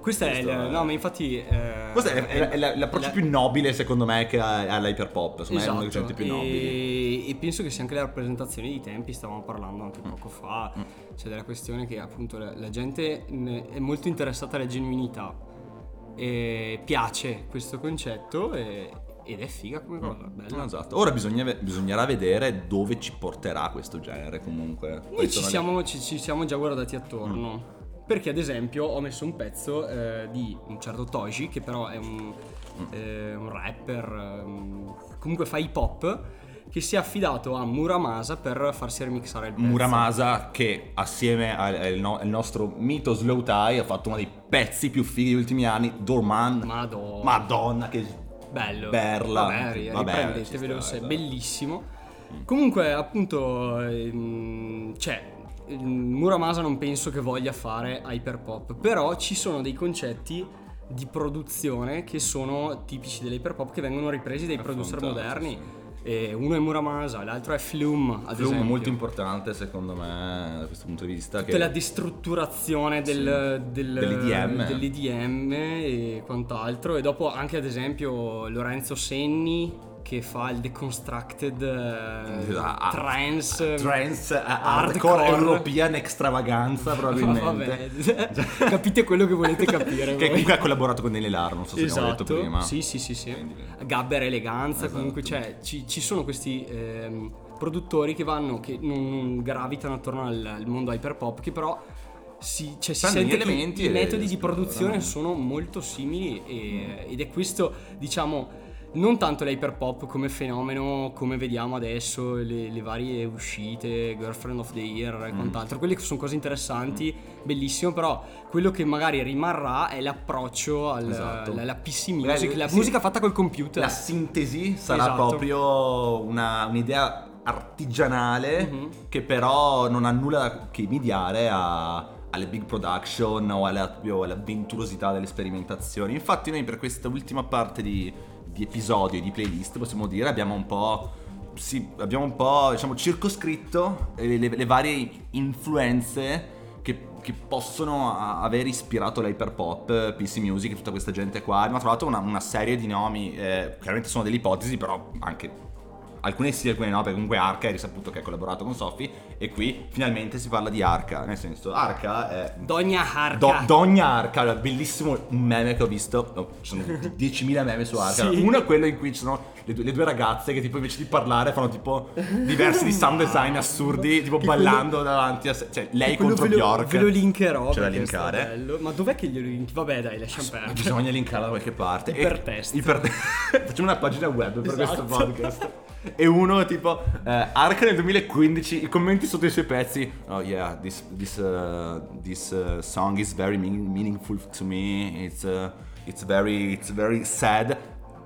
Questo è.
Questo è-
No, ma infatti. eh,
Questo è, è- è la- l'approccio
la-
più nobile, secondo me, che ha, ha l'hyperpop. Secondo me è uno dei
Esatto,
concetti più nobili.
e, e penso che sia anche la rappresentazione di tempi, stavamo parlando anche poco fa,
Mm.
c'è della questione che appunto la, la gente è molto interessata alla genuinità e piace questo concetto e- ed è figa come cosa, bella.
Esatto. Ora bisogna bisognerà vedere dove ci porterà questo genere comunque.
Noi ci
sono le-
siamo, ci, ci siamo già guardati attorno. Perché ad esempio ho messo un pezzo eh, di un certo Toji, che però è un,
Mm.
eh, un rapper, ehm, comunque fa hip hop, che si è affidato a Muramasa per farsi remixare il pezzo.
Muramasa che assieme al, al no- al nostro mito Slow Tie ha fatto uno dei pezzi più fighi degli ultimi anni, Dorman.
Madonna.
Madonna che
Bello.
Berla.
Vabbè,
Vabbè,
riprendetevelo,
esatto.
bellissimo. Comunque, appunto, ehm, il Muramasa non penso che voglia fare hyperpop, però ci sono dei concetti di produzione che sono tipici dell'hyperpop che vengono ripresi dai producer moderni. E uno è Muramasa, l'altro è Flume, ad
Flume
esempio.
molto importante secondo me da questo punto di vista. Che
Tutta la distrutturazione del, del-
Dell'IDM.
dell'IDM e quant'altro. E dopo anche ad esempio Lorenzo Senni che fa il deconstructed eh,
Ah,
trance
trance ah,
hardcore.
hardcore european extravaganza probabilmente.
Vabbè, capite quello che volete capire.
che comunque ha collaborato con Nelle Lar, non so se
Esatto,
detto prima.
sì, sì, sì, sì.
Quindi-
Gabber eleganza,
Esatto.
comunque cioè, ci, ci sono questi ehm, produttori che vanno, che non, gravitano attorno al, al mondo hyperpop, che però si, cioè, si sente
elementi
i metodi di produzione sono molto simili e- ed è questo, diciamo, non tanto l'hyperpop come fenomeno, come vediamo adesso, le, le varie uscite, Girlfriend of the Year
Mm.
e quant'altro, quelle che sono cose interessanti, bellissimo, però quello che magari rimarrà è l'approccio al-
Esatto.
alla, alla PC music,
Magari-
la
sì.
musica fatta col computer.
La sintesi sarà
Esatto.
proprio una- un'idea artigianale
Mhm.
che però non ha nulla che invidiare a- alle big production o alla- all'avventurosità delle sperimentazioni. Infatti noi per questa ultima parte di, di episodio e di playlist possiamo dire abbiamo un po'... Sì, abbiamo un po' diciamo circoscritto le, le- le varie influenze che, che possono aver ispirato l'hyperpop, PC Music, tutta questa gente qua. Abbiamo trovato una, una serie di nomi, eh, chiaramente sono delle ipotesi, però anche alcune sì, alcune no, perché comunque Arca è risaputo che ha collaborato con Sophie e qui finalmente si parla di Arca, nel senso Arca è...
Dogna Harka.
Do, Dogna Arca, allora, bellissimo meme che ho visto, oh, ci sono 10.000 meme su Arca,
Sì.
Uno è quello in cui ci sono le due, le due ragazze che tipo invece di parlare fanno tipo diversi di sound design assurdi, tipo
Che
ballando davanti a cioè lei
Quello
contro
ve lo,
Bjork.
Ve lo linkerò.
C'è da linkare.
bello. Ma dov'è che glielo linki? Vabbè, dai, lasciamo perdere.
Bisogna linkarla da qualche parte. E-
Ipertest.
iper- Facciamo una pagina web per questo
Esatto.
podcast. E uno tipo eh, Arca nel 2015 i commenti sotto i suoi pezzi Oh yeah this, this, uh, this uh, song is very meaning- meaningful to me. It's, uh, it's, very, it's very sad.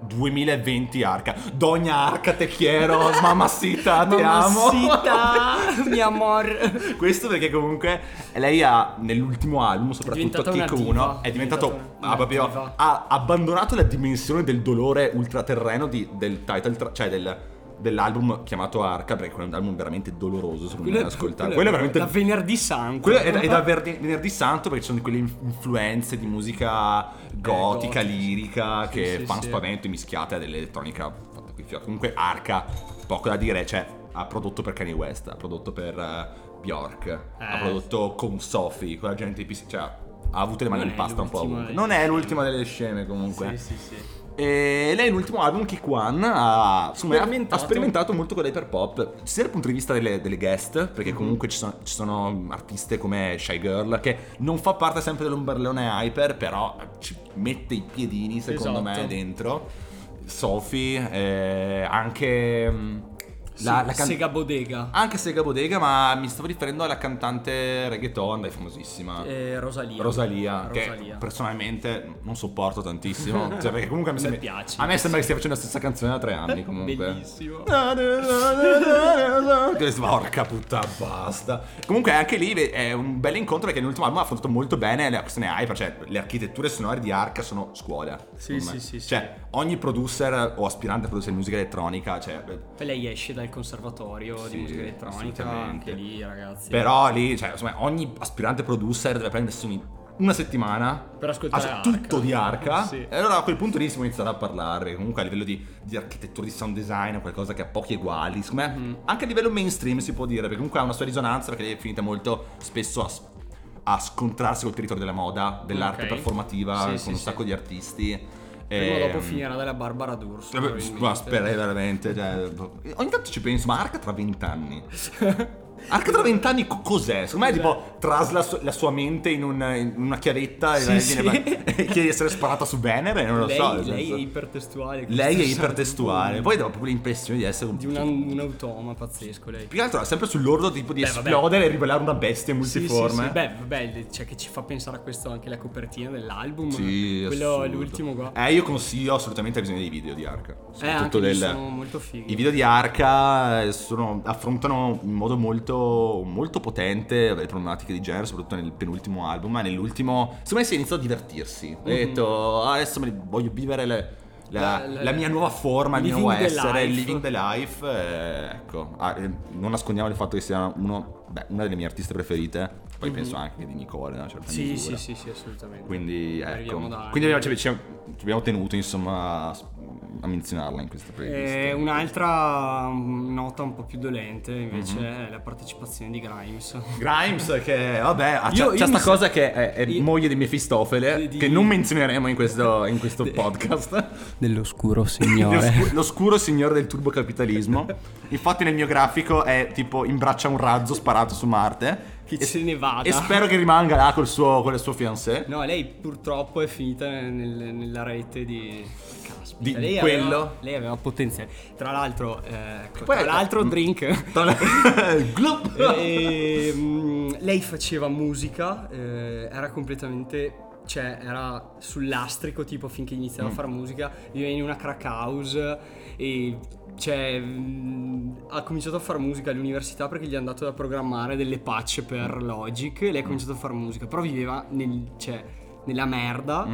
2020 Arca Dogna Arca te quiero. Mamacita te amo.
Mamacita, mi amor.
questo perché comunque lei ha nell'ultimo album, soprattutto Kick
diva,
1, è diventato
una-
ha, proprio- ha abbandonato la dimensione del dolore ultraterreno di- del title, tra- cioè del- dell'album chiamato Arca, perché quello è un album veramente doloroso secondo me da ascoltare. Quello è veramente
Da venerdì santo.
quello è, è da verdi- venerdì santo perché ci sono quelle in- influenze di musica gotica,
gotica,
lirica
sì,
che
sì,
fanno
sì.
spavento e mischiate a dell'elettronica fatta qui fiocchi. Comunque Arca, poco da dire, cioè ha prodotto per Kanye West, ha prodotto per eh, Bjork, ha
Eh.
prodotto con Sophie, con la gente di PC, cioè ha avuto le mani
Non
in pasta un po' ovunque. Non è l'ultima delle sceme comunque.
Sì, sì, sì.
E lei l'ultimo album, Kick One, ha, secondo me, ha-
Sperimentato.
sperimentato molto con l'hyperpop, sia dal punto di vista delle, delle guest, perché
Mhm.
comunque ci sono, ci sono artiste come Shy Girl, che non fa parte sempre dell'ombrellone hyper, però ci mette i piedini, secondo
Esatto.
me, dentro. Sophie, eh, anche... La,
Sì,
la can-
Sega Bodega.
anche Sega Bodega, ma mi stavo riferendo alla cantante reggaeton, dai, famosissima.
Eh, Rosalia.
Rosalia, che
Rosalia.
personalmente non sopporto tantissimo. cioè, perché comunque
A me
sembra,
piace.
A me sembra che stia facendo la stessa canzone da tre anni. Comunque.
Bellissimo.
Porca puttana, basta. Comunque, anche lì è un bel incontro perché nell'ultimo album ha affrontato molto bene la questione hyper. Cioè, le architetture sonore di Arca sono scuola.
Sì, sì, sì, sì.
Cioè, ogni producer o aspirante a produrre musica elettronica, cioè,
lei esce dal conservatorio
Sì,
di musica elettronica. Anche lì, ragazzi.
Però lì, cioè, insomma, ogni aspirante producer deve prendersi un- una settimana
Per ascoltare Arca.
tutto di Arca.
Sì.
E allora a quel punto lì si può iniziare a parlare. Comunque a livello di, di architettura, di sound design, è qualcosa che ha pochi eguali. Secondo me,
Mm-hmm.
anche a livello mainstream si può dire, perché comunque ha una sua risonanza, perché è finita molto spesso a, a scontrarsi col territorio della moda, dell'arte
Ok.
performativa,
Sì,
con
sì,
un sacco di artisti.
Prima o dopo
Ehm,
finirà della Barbara D'Urso.
Ma spera veramente. cioè, ogni tanto ci penso, ma Arca tra vent'anni. Arca tra vent'anni co- cos'è? Secondo me è tipo trasla su- la sua mente in, un- in una chiavetta
Sì,
e,
sì.
viene- e chiede di essere sparata su Venere, non lo
lei,
so. nel
lei
senso.
è ipertestuale.
Lei è ipertestuale, poi dà proprio l'impressione di essere un
Di una- un automa pazzesco lei.
Più che altro è sempre sull'orlo tipo di
Beh, vabbè.
esplodere e rivelare una bestia
Sì, sì,
multiforme.
sì. Beh, vabbè, cioè che ci fa pensare a questo anche la copertina dell'album.
Sì,
quello
assurdo.
l'ultimo qua.
Eh, io consiglio assolutamente la visione dei video di Arca.
Eh,
Soprattutto
anche lì
del...
sono molto fighi.
I video di Arca eh, sono- affrontano in modo molto, molto potente le problematiche di genere, soprattutto nel penultimo album, ma nell'ultimo, secondo me si è iniziato a divertirsi. Ha detto, "Ah, adesso voglio vivere le- la,
La- la-
mia nuova forma, il mio nuovo essere,
life.
living the life. eh, ecco, Ah, eh, non nascondiamo il fatto che sia uno, beh, una delle mie artiste preferite, poi penso anche che di Nicole, in una certa
Mhm. Sì,
misura.
sì, sì, sì, assolutamente.
Quindi ecco. Quindi abbiamo, cioè, ci, abbiamo tenuto insomma a, menzionarla in questa playlist.
E un'altra mm, nota un po' più dolente invece
Mhm.
è la partecipazione di Grimes.
Grimes che vabbè ha-
Io-
c'è,
io
c'è
mi
sta
sa-
cosa che è, è
io-
moglie di Mefistofele
Di-
che non menzioneremo in questo, in questo podcast
Dell'oscuro
Lo scu- l'oscuro signore del turbocapitalismo infatti nel mio grafico è tipo imbraccia un razzo sparato su Marte
Che
e,
se ne vada.
e spero che rimanga là col suo, con il suo fiancé
No, lei purtroppo è finita nel- nella rete di...
Di-
lei
quello?
Aveva, lei aveva potenziale. Tra l'altro, eh, ecco,
poi-
tra l'altro drink.
Glup.
E, mm, lei faceva musica, eh, era completamente. Cioè, era sul lastrico tipo finché iniziava
Mm.
a fare musica. Viveva in una crack house e. Cioè, mm, ha cominciato a fare musica all'università perché gli hanno dato da programmare delle patch per Logic. E lei ha cominciato a fare musica, però viveva nel, cioè, nella merda.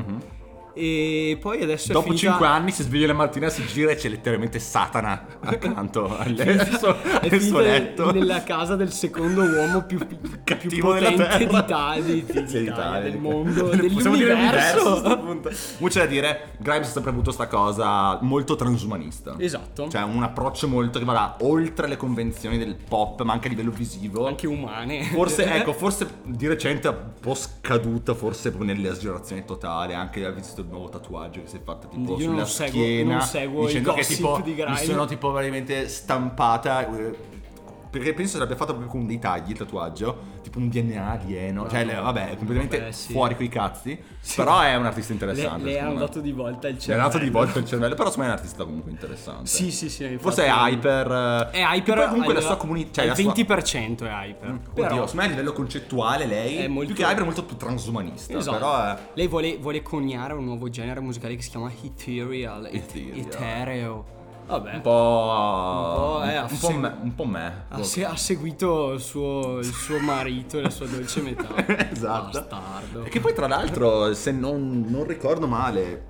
E poi adesso.
Dopo
è finita...
5 anni si sveglia la mattina, si gira e c'è letteralmente Satana accanto al, suo, letto.
nella casa del secondo uomo più, più potente d'Italia, di, di-
Sì,
d'Italia,
d'Italia,
del
di-
mondo,
Possiamo dire
dell'universo.
punto. Mucho da dire, Grimes ha sempre avuto sta cosa molto transumanista.
Esatto.
Cioè un approccio molto che va oltre le convenzioni del pop, ma anche a livello visivo.
anche umane.
Forse, ecco, forse di recente è un po' scaduta, forse nell'esagerazione totale. Anche ha visto nuovo tatuaggio che si è fatta tipo
Io
sulla
seguo-
schiena.
non seguo i
dicendo che tipo
di
mi sono tipo veramente stampata. Eh, Perché penso sarebbe fatto proprio con dei tagli il tatuaggio, tipo un DNA alieno. Cioè, le- vabbè, è completamente
Vabbè, sì.
fuori coi cazzi. Però è un artista
Le,
interessante.
le
secondo me.
dato di volta il
Le
cervello.
ha dato di volta il cervello, però secondo me è un artista comunque interessante.
Sì, sì, sì.
Forse è hyper. eh,
È hyper.
che poi comunque la sua comunità. Cioè
al
la sua-
20% è hyper.
Oddio,
Però,
secondo me a livello concettuale lei
È molto-
più che hyper è molto più transumanista.
esatto.
Però è.
Lei vuole, vuole coniare un nuovo genere musicale che si chiama Ethereal. et-
Ethereal.
Etereo. Vabbè.
Un po'.
Un po', eh,
un po' me. Un po' me.
Ha, se- ha seguito il suo, il suo marito e la sua dolce metà.
esatto.
Bastardo.
E che poi, tra l'altro, se non, non ricordo male.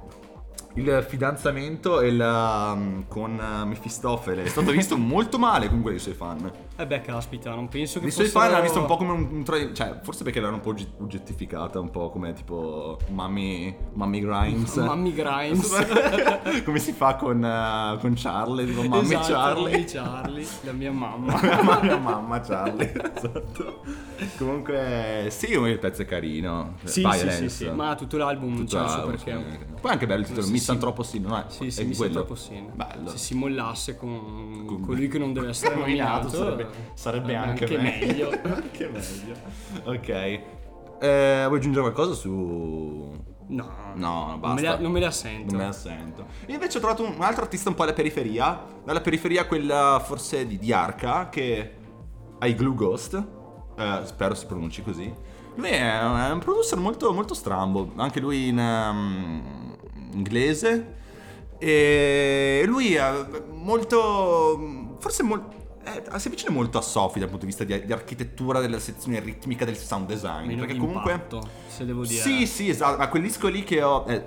Il fidanzamento e la- con eh, Mefistofele è stato visto molto male con quelli suoi fan.
Eh beh, caspita, non penso che
I suoi
fossero-
fan l'hanno visto un po' come un, un tra- cioè, forse perché l'hanno un po' ogge- oggettificata, un po' come tipo Mummy, Mummy Grimes.
Mammy Grimes.
come si fa con, eh, con Charlie, tipo Mammy
Esatto,
Charlie.
Mammy Charlie, la mia mamma.
la mia mamma Charlie, esatto. Comunque, sì, il pezzo è carino.
sì, sì,
Violence.
sì, sì, ma tutto l'album
Tutto
c'ha il suo
l'album,
perché.
sì. Poi è anche bello il titolo,
Sì,
Mi
sì.
Sì, no?
Sì, sì,
è
mi
quello.
sembra troppo sì.
Bello.
Se si mollasse con,
Con-
colui che non deve essere
nominato, sarebbe, sarebbe anche, me-
meglio.
anche meglio. Ok. Eh, vuoi aggiungere qualcosa su...
No,
No,
non me, la, non me la sento.
Non me la sento. Io invece ho trovato un, un altro artista un po' alla periferia. Dalla periferia quella forse di, di Arca, che ha i Glue Ghost. Eh, spero si pronunci così. Lui è, è un producer molto, molto strambo. Anche lui in ehm, inglese. E lui è molto... Forse molto... si avvicina molto a Sophie dal punto di vista di, di architettura della sezione ritmica del sound design.
Meno
perché comunque...
impatto, se devo dire.
Sì, sì, esatto. Ma quel disco lì che ho. eh,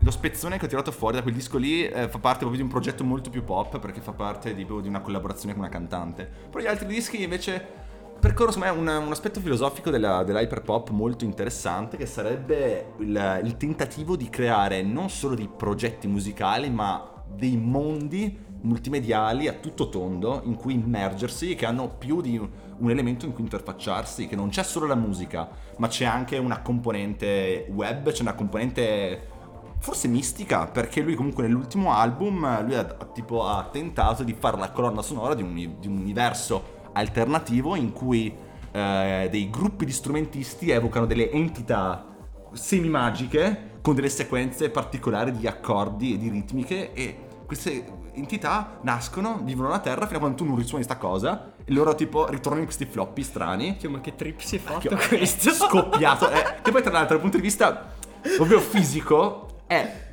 lo spezzone che ho tirato fuori da quel disco lì eh, fa parte proprio di un progetto molto più pop perché fa parte di, di una collaborazione con una cantante. Però gli altri dischi invece percorrono secondo me un, un aspetto filosofico della, dell'hyperpop molto interessante che sarebbe il, il tentativo di creare non solo dei progetti musicali ma dei mondi multimediali a tutto tondo in cui immergersi che hanno più di un elemento in cui interfacciarsi, che non c'è solo la musica, ma c'è anche una componente web, c'è una componente forse mistica, perché lui comunque nell'ultimo album lui ha, tipo ha tentato di fare la colonna sonora di un, di un universo alternativo in cui eh, dei gruppi di strumentisti evocano delle entità semi-magiche con delle sequenze particolari di accordi e di ritmiche e queste entità nascono, vivono la Terra fino a quando tu non risuoni sta cosa e loro tipo ritornano in questi floppy strani.
Cioè, ma che trip si è fatto
Che-
questo?
Scoppiato. eh, che poi tra l'altro dal punto di vista proprio fisico è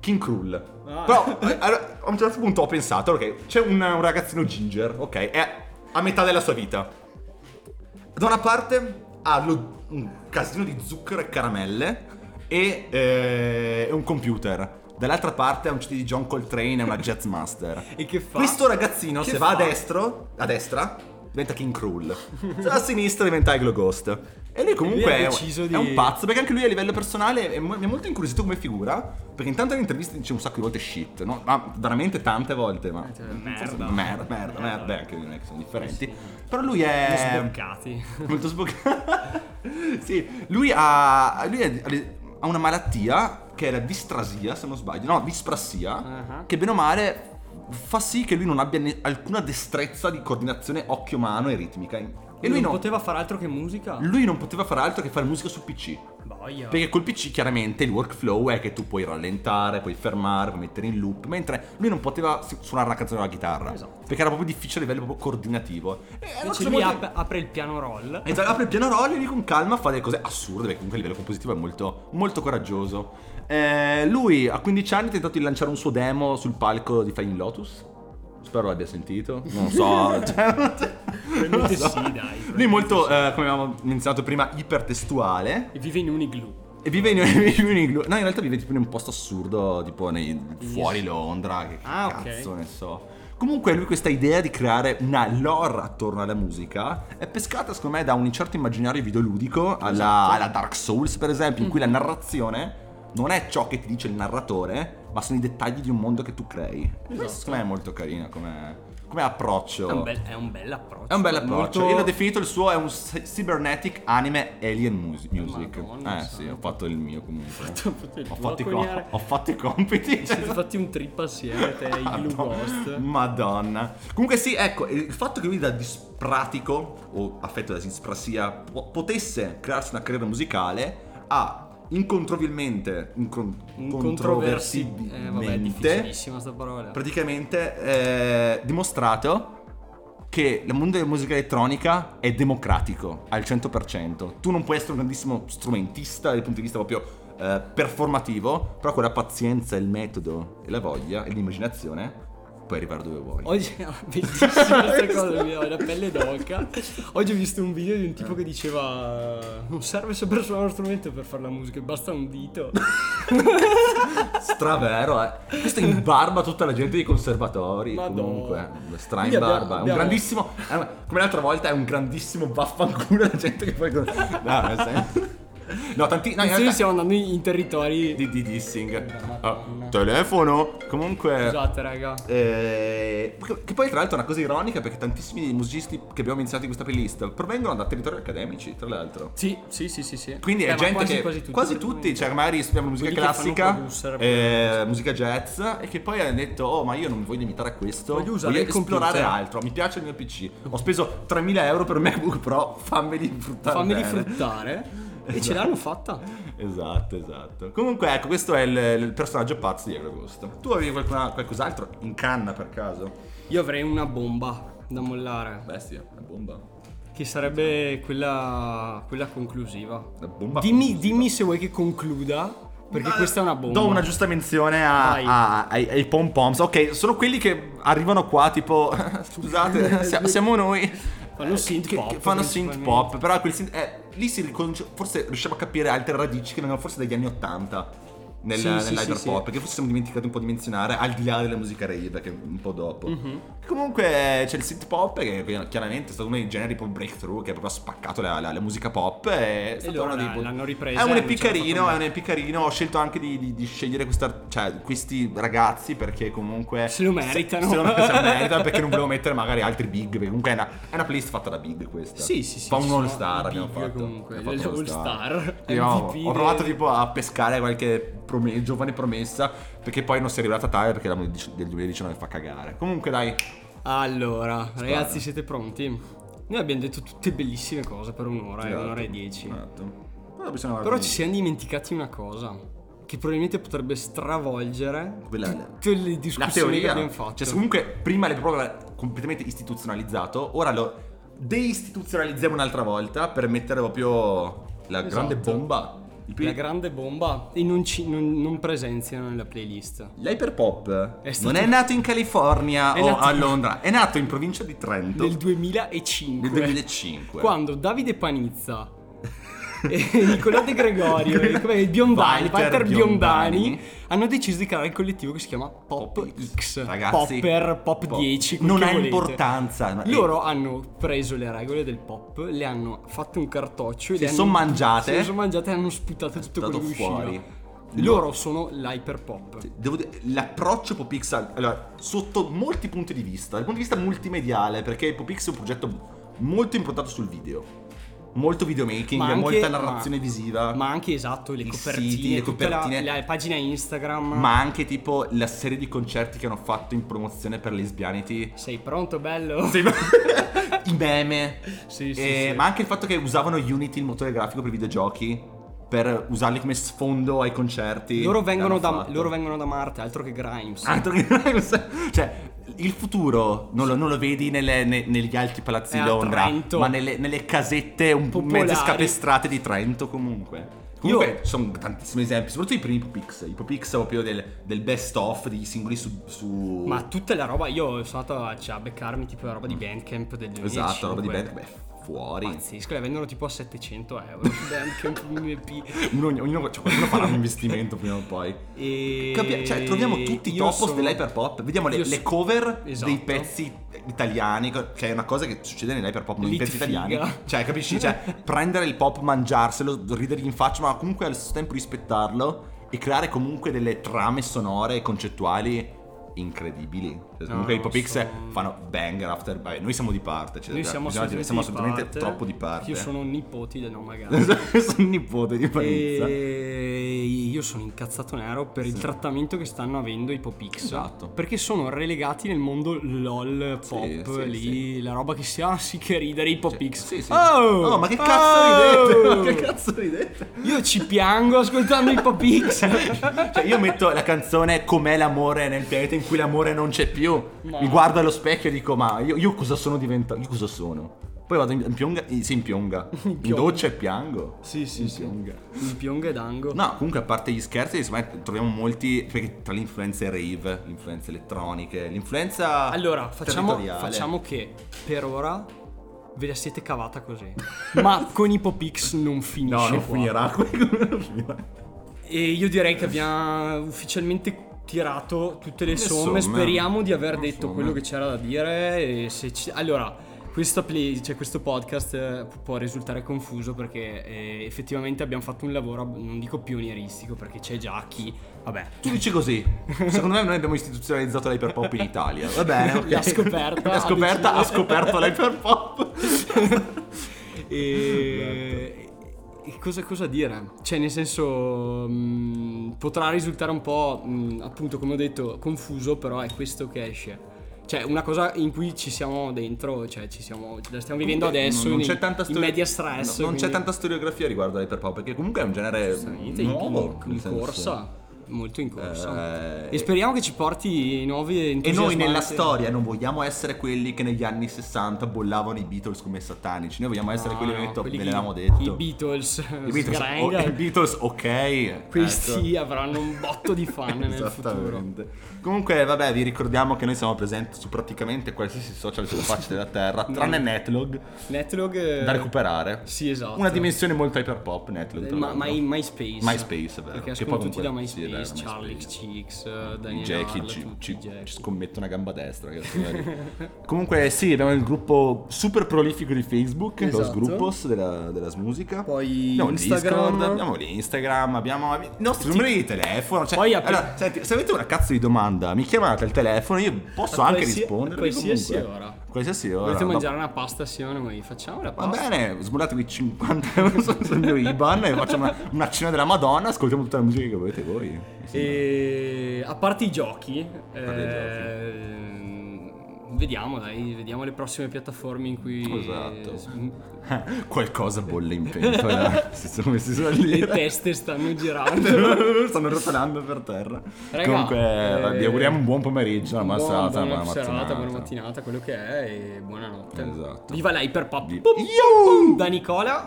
King Krull.
Ah.
Però allora, a un certo punto ho pensato, ok, c'è un, un ragazzino ginger, ok, è a metà della sua vita. Da una parte ha lo- un casino di zucchero e caramelle e, eh, e un computer. Dall'altra parte ha un CD di John Coltrane e una Jazz Master.
E che fa?
Questo ragazzino,
Che
se va a
fa?
destro, a destra, diventa King Krull. Se va a sinistra diventa Iglo Ghost. E lui comunque
Lui ha
è,
di-
è un pazzo, perché anche lui a livello personale è mi è molto incuriosito come figura. Perché intanto alle interviste dice un sacco di volte shit, no? Ma veramente tante volte, ma...
cioè, merda.
Merda, merda, merda. Beh, anche non è che sono differenti. Però lui è...
Sboccati.
Molto sboccato. sì, lui ha. Lui ha una malattia che è la distrasia, se non sbaglio. No, disprassia.
Ah.
Che bene o male fa sì che lui non abbia ne- alcuna destrezza di coordinazione occhio-mano e ritmica. E lui
non
no.
poteva fare altro che musica?
Lui non poteva fare altro che fare musica su PC.
Boia.
Perché col PC chiaramente il workflow è che tu puoi rallentare, puoi fermare, puoi mettere in loop, mentre lui non poteva su- suonare una canzone alla chitarra.
Esatto.
Perché era proprio difficile a livello proprio coordinativo. E
Invece lui
molto-
ap- apre il piano roll.
Esatto, apre il piano roll e lì con calma fa delle cose assurde, perché comunque a livello compositivo è molto, molto coraggioso. Eh, lui a 15 anni ha tentato di lanciare un suo demo sul palco di Flying Lotus. Spero l'abbia sentito. Non so. cioè, non lo so.
Sì, dai.
Lui è molto, eh, come avevamo menzionato prima, ipertestuale.
E vive in un igloo.
E vive in, vive in igloo. No, in realtà vive tipo in un posto assurdo, tipo nei, fuori Londra. Che
Ah,
cazzo ne so. Comunque lui questa idea di creare una lore attorno alla musica è pescata secondo me da un certo immaginario videoludico alla,
Esatto.
alla Dark Souls per esempio, in cui la narrazione non è ciò che ti dice il narratore, ma sono i dettagli di un mondo che tu crei. Questo secondo me è molto carino come, come approccio.
È un bel, è un bel approccio.
È un bel approccio.
Molto-
Io l'ho definito il suo, è un cy- cybernetic anime alien mus- music.
Madonna
eh sì, ho fatto il mio comunque.
fatto il
ho, fatto i co- ho fatto i compiti.
Siete fatti un trip assieme, te e Igloo Ghost.
Madonna. Comunque sì, ecco, il fatto che lui da dispratico o affetto da disprasia po- potesse crearsi una carriera musicale ha incontroversibilmente incon-
Incontroversi. Eh, vabbè, difficilissima sta parola.
praticamente eh, dimostrato che il mondo della musica elettronica è democratico al 100%. Tu non puoi essere un grandissimo strumentista dal punto di vista proprio eh, performativo, però con la pazienza, il metodo e la voglia e l'immaginazione puoi arrivare dove vuoi.
Oggi è bellissima questa cosa, mi ho la pelle d'oca. Oggi ho visto un video di un tipo che diceva non serve saper suonare uno strumento per fare la musica, basta un dito.
Stravero, eh. Questo in barba tutta la gente dei conservatori.
Madonna.
Comunque, stra in
abbiamo-
barba. È un
abbiamo-
grandissimo. un- come l'altra volta, è un grandissimo vaffanculo la gente che poi. No, nel senso- No, tanti. No, in realtà-
stiamo andando in, territori.
di, di dissing. Ah, telefono. Comunque.
Scusate, raga.
eh, che poi tra l'altro è una cosa ironica perché tantissimi musicisti che abbiamo menzionato in questa playlist provengono da territori accademici, tra l'altro.
Sì, sì, sì, sì. sì.
Quindi
Eh,
è gente
quasi,
che
quasi tutti,
quasi tutti, cioè magari studiamo musica
Quelli
classica,
producer,
eh, musica jazz e che poi hanno detto "Oh, ma io non voglio limitare a questo,
Voglio usare il
esplorare
computer."
altro, mi piace il mio PC. Ho speso 3000 euro per MacBook Pro, fammeli fruttare
Fammeli
bene."
fruttare. E ce l'hanno fatta.
Esatto, esatto. Comunque, ecco, questo è il, il personaggio pazzo di Agosto. Tu avevi qualcuna- qualcos'altro in canna per caso?
Io avrei una bomba da mollare.
Bestia, una bomba.
Che sarebbe quella, quella conclusiva.
Una bomba.
Dimmi, dimmi se vuoi che concluda. Perché questa è una bomba.
Do una giusta menzione a- a- ai, ai pom poms. Ok, sono quelli che arrivano qua tipo. Scusate, sia- siamo noi.
Fanno synth
che-
pop,
che fanno synth pop. Però quel synth. eh, lì si riconosce. Forse riusciamo a capire altre radici che vengono forse dagli anni 80. Nel,
Sì,
nell'hyperpop,
sì, sì.
perché forse siamo dimenticati un po' di menzionare, al di là della musica rave, che è un po' dopo.
Mhm.
Comunque c'è il synth pop, che chiaramente è stato uno dei generi pop breakthrough, che ha proprio spaccato la, la- la musica pop. E, è stato
loro la- l'hanno ripresa
È un
e
EP
non ce l'hanno
carino,
fatto
è un EP carino. Ho scelto anche di, di- di scegliere questa, cioè, questi ragazzi perché comunque.
Se lo meritano.
Se, se lo, se lo meritano perché non volevo mettere magari altri big. Perché comunque è una, è una playlist fatta da big questa.
Sì, sì, sì.
Fa un
ci
all
sono
star
i
abbiamo fatto.
comunque, all-star, MVP
ho provato tipo a pescare qualche prome- giovane promessa. Perché poi non si è arrivata tale perché la del 2019 fa cagare. Comunque dai.
Allora, ragazzi, siete pronti? Noi abbiamo detto tutte bellissime cose per un'ora, e
Esatto.
un'ora e dieci.
Esatto. Però,
Però ci siamo dimenticati una cosa. Che probabilmente potrebbe stravolgere
Quella-
tutte le
La
discussioni che abbiamo fatto.
Cioè, comunque, prima l'hai proprio completamente istituzionalizzato, ora lo deistituzionalizziamo un'altra volta per mettere proprio la
Esatto.
grande bomba.
La grande bomba e non, ci, non, non presenziano nella playlist.
L'hyperpop
È stato-
non è nato in California
È
o
nato-
a Londra, è nato in provincia di Trento
Nel 2005.
nel 2005.
Quando Davide Panizza Nicolò De Gregorio e come i Biondani,
Walter
Biondani,
Biondani
hanno deciso di creare il collettivo che si chiama Pop,
Pop
X.
Ragazzi,
Popper, Pop
pop.
10. quel
Non ha
volete.
importanza.
Loro hanno preso le regole del pop, le hanno fatto un cartoccio e
Si
le
son
hanno-
mangiate.
Se le sono mangiate e hanno sputato tutto quello che
fuori.
usciva. Loro sono l'hyperpop.
Devo dire, l'approccio Popix allora, sotto molti punti di vista, dal punto di vista multimediale, perché Popix è un progetto molto improntato sul video. Molto videomaking,
Ma anche-
molta narrazione
ma-
visiva.
Ma anche esatto, le copertine,
siti, le
tutta la-
copertine.
la, pagina Instagram.
ma anche tipo la serie di concerti che hanno fatto in promozione per Lesbianity.
Sei pronto, bello?
Ma- I meme.
Sì, sì,
Eh,
sì.
Ma anche il fatto che usavano Unity, il motore grafico per i videogiochi, per usarli come sfondo ai concerti.
Loro vengono, da, loro vengono da Marte, altro che Grimes.
Altro che cioè, il futuro non lo, non lo vedi nelle- ne- negli alti palazzi di Londra, ma nelle, nelle casette un po' mezze scapestrate di Trento comunque. Comunque
Io-
ci sono tantissimi esempi, soprattutto i primi Popix. I Popix proprio del, del best of degli singoli su... su-
Ma tutta la roba, io sono andato a, cioè, a beccarmi tipo la roba di Bandcamp del 2005.
Esatto, roba di band, beh, fuori.
Pazzesco, la vendono tipo a 700 euro Bandcamp un EP.
Uno, ognuno, cioè, qualcuno farà un investimento prima o poi.
E...
Capi- cioè, troviamo tutti i topos
sono-
dell'hyperpop. Vediamo le, le cover
Esatto.
dei pezzi italiani, che è una cosa che succede nell'hyperpop, nei pezzi italiani. Cioè, capisci? Cioè, prendere il pop, mangiarselo, ridergli in faccia, ma comunque allo stesso tempo rispettarlo e creare comunque delle trame sonore e concettuali incredibili. Cioè, comunque
No,
i Popix
sono-
fanno banger after. Vabbè, noi siamo di parte. Cioè,
Noi siamo assolutamente,
siamo
di
assolutamente
parte.
troppo di parte.
Io sono nipoti del nome magari.
sono nipote di Panizza.
E io sono incazzato nero per il trattamento che stanno avendo i Popix.
Esatto.
Perché sono relegati nel mondo LOL,
Sì,
pop,
sì,
lì,
sì.
la roba che si ha, sì che ridere i Popix.
Sì, sì.
Oh,
Oh, ma che cazzo
Oh!
ridete? Ma che cazzo ridete?
Io ci piango ascoltando i Popix.
Cioè, io metto la canzone Com'è l'amore nel pianeta in cui l'amore non c'è più.
Ma-
Mi guardo allo specchio e dico, ma io, io cosa sono diventato? Io cosa sono? Poi vado in, in pionga, in- sì, in pionga. In,
pionga.
doccia e piango.
sì, sì,
In
sì.
pionga.
Il pionga e dango.
No, comunque a parte gli scherzi, troviamo molti. Perché tra le influenze rave, le influenze elettroniche, l'influenza.
Allora, facciamo, facciamo che per ora ve la siete cavata così. Ma con i Popix non finisce.
No, non
qua.
finirà.
E io direi che abbiamo ufficialmente tirato tutte le,
Le
somme.
somme.
Speriamo di aver
Le
detto
somme.
quello che c'era da dire. E se ci- Allora, play, cioè questo podcast eh, può risultare confuso perché eh, effettivamente abbiamo fatto un lavoro, non dico pionieristico, perché c'è già chi. Vabbè.
Tu dici così. Secondo me noi abbiamo istituzionalizzato l'hyperpop in Italia. Va bene, ok.
L'ha scoperta,
L'ha scoperta,
ha
scoperto l'hyperpop.
E, e cosa, cosa dire? Cioè, nel senso, mh, potrà risultare un po', mh, appunto, come ho detto, confuso, però è questo che esce. Cioè, una cosa in cui ci siamo dentro, cioè, ci siamo, la stiamo vivendo adesso
non
in,
c'è tanta
in media stress.
no, non c'è
quindi-
tanta storiografia riguardo all'hyperpop perché comunque è un genere
in-
nuovo
in,
nel senso-
corsa. Molto in corsa.
Eh,
e speriamo che ci porti nuovi
E
entusiasmanti.
noi nella storia non vogliamo essere quelli che negli anni 60 bollavano i Beatles come satanici. Noi vogliamo essere
No,
quelli che
no,
detto,
quelli
ve
che-
l'avevamo detto.
I Beatles.
I Beatles,
sgrenga.
oh, i Beatles, ok.
Questi
ecco.
avranno un botto di fan nel futuro.
Comunque, vabbè, vi ricordiamo che noi siamo presenti su praticamente qualsiasi social sulla faccia della Terra, tranne Netlog,
Netlog. eh,
da recuperare.
Sì, esatto.
Una dimensione molto hyperpop, Netlog.
Eh, Ma, my- MySpace.
MySpace, vero.
Perché escono tutti da MySpace,
sì, dai,
Charlie
MySpace.
Cheeks, eh,
I
Daniel
Jackie
Arl,
ci, ci-
Jackie.
ci scommetto una gamba destra. che signori. Comunque, sì, abbiamo il gruppo super prolifico di Facebook,
Esatto.
Los Grupos della, della Musica.
Poi
abbiamo
Instagram.
Discord, abbiamo l'Instagram, abbiamo i nostri numeri di telefono. Cioè,
Poi
allora, senti, se avete una cazzo di domanda, mi chiamate al telefono, io posso
A
anche
qualsi-
rispondere.
a qualsiasi ora.
Qualsiasi ora.
Volete
no?
mangiare una pasta assieme a noi? Facciamo la
Va
pasta.
bene, sbollatevi 50 euro sul mio IBAN e facciamo una, una cena della Madonna, ascoltiamo tutta la musica che volete voi.
E a parte i giochi,
parte i
ehm, vediamo, dai, vediamo le prossime piattaforme in cui
Esatto. Qualcosa bolle in pentola. si sono messi su a
le teste stanno girando.
Stanno rotolando per terra.
Raga,
Comunque,
eh,
vi auguriamo un buon pomeriggio, una serata, una
buona
buona
serata,
mattinata.
buona mattinata, quello che è e buonanotte.
Esatto.
Viva l'Hyperpop.
Iu!
Da Nicola.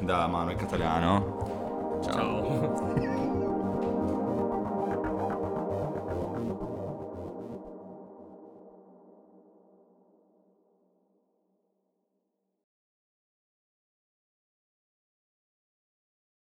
Da Manuel Catalano. Ciao.
Ciao.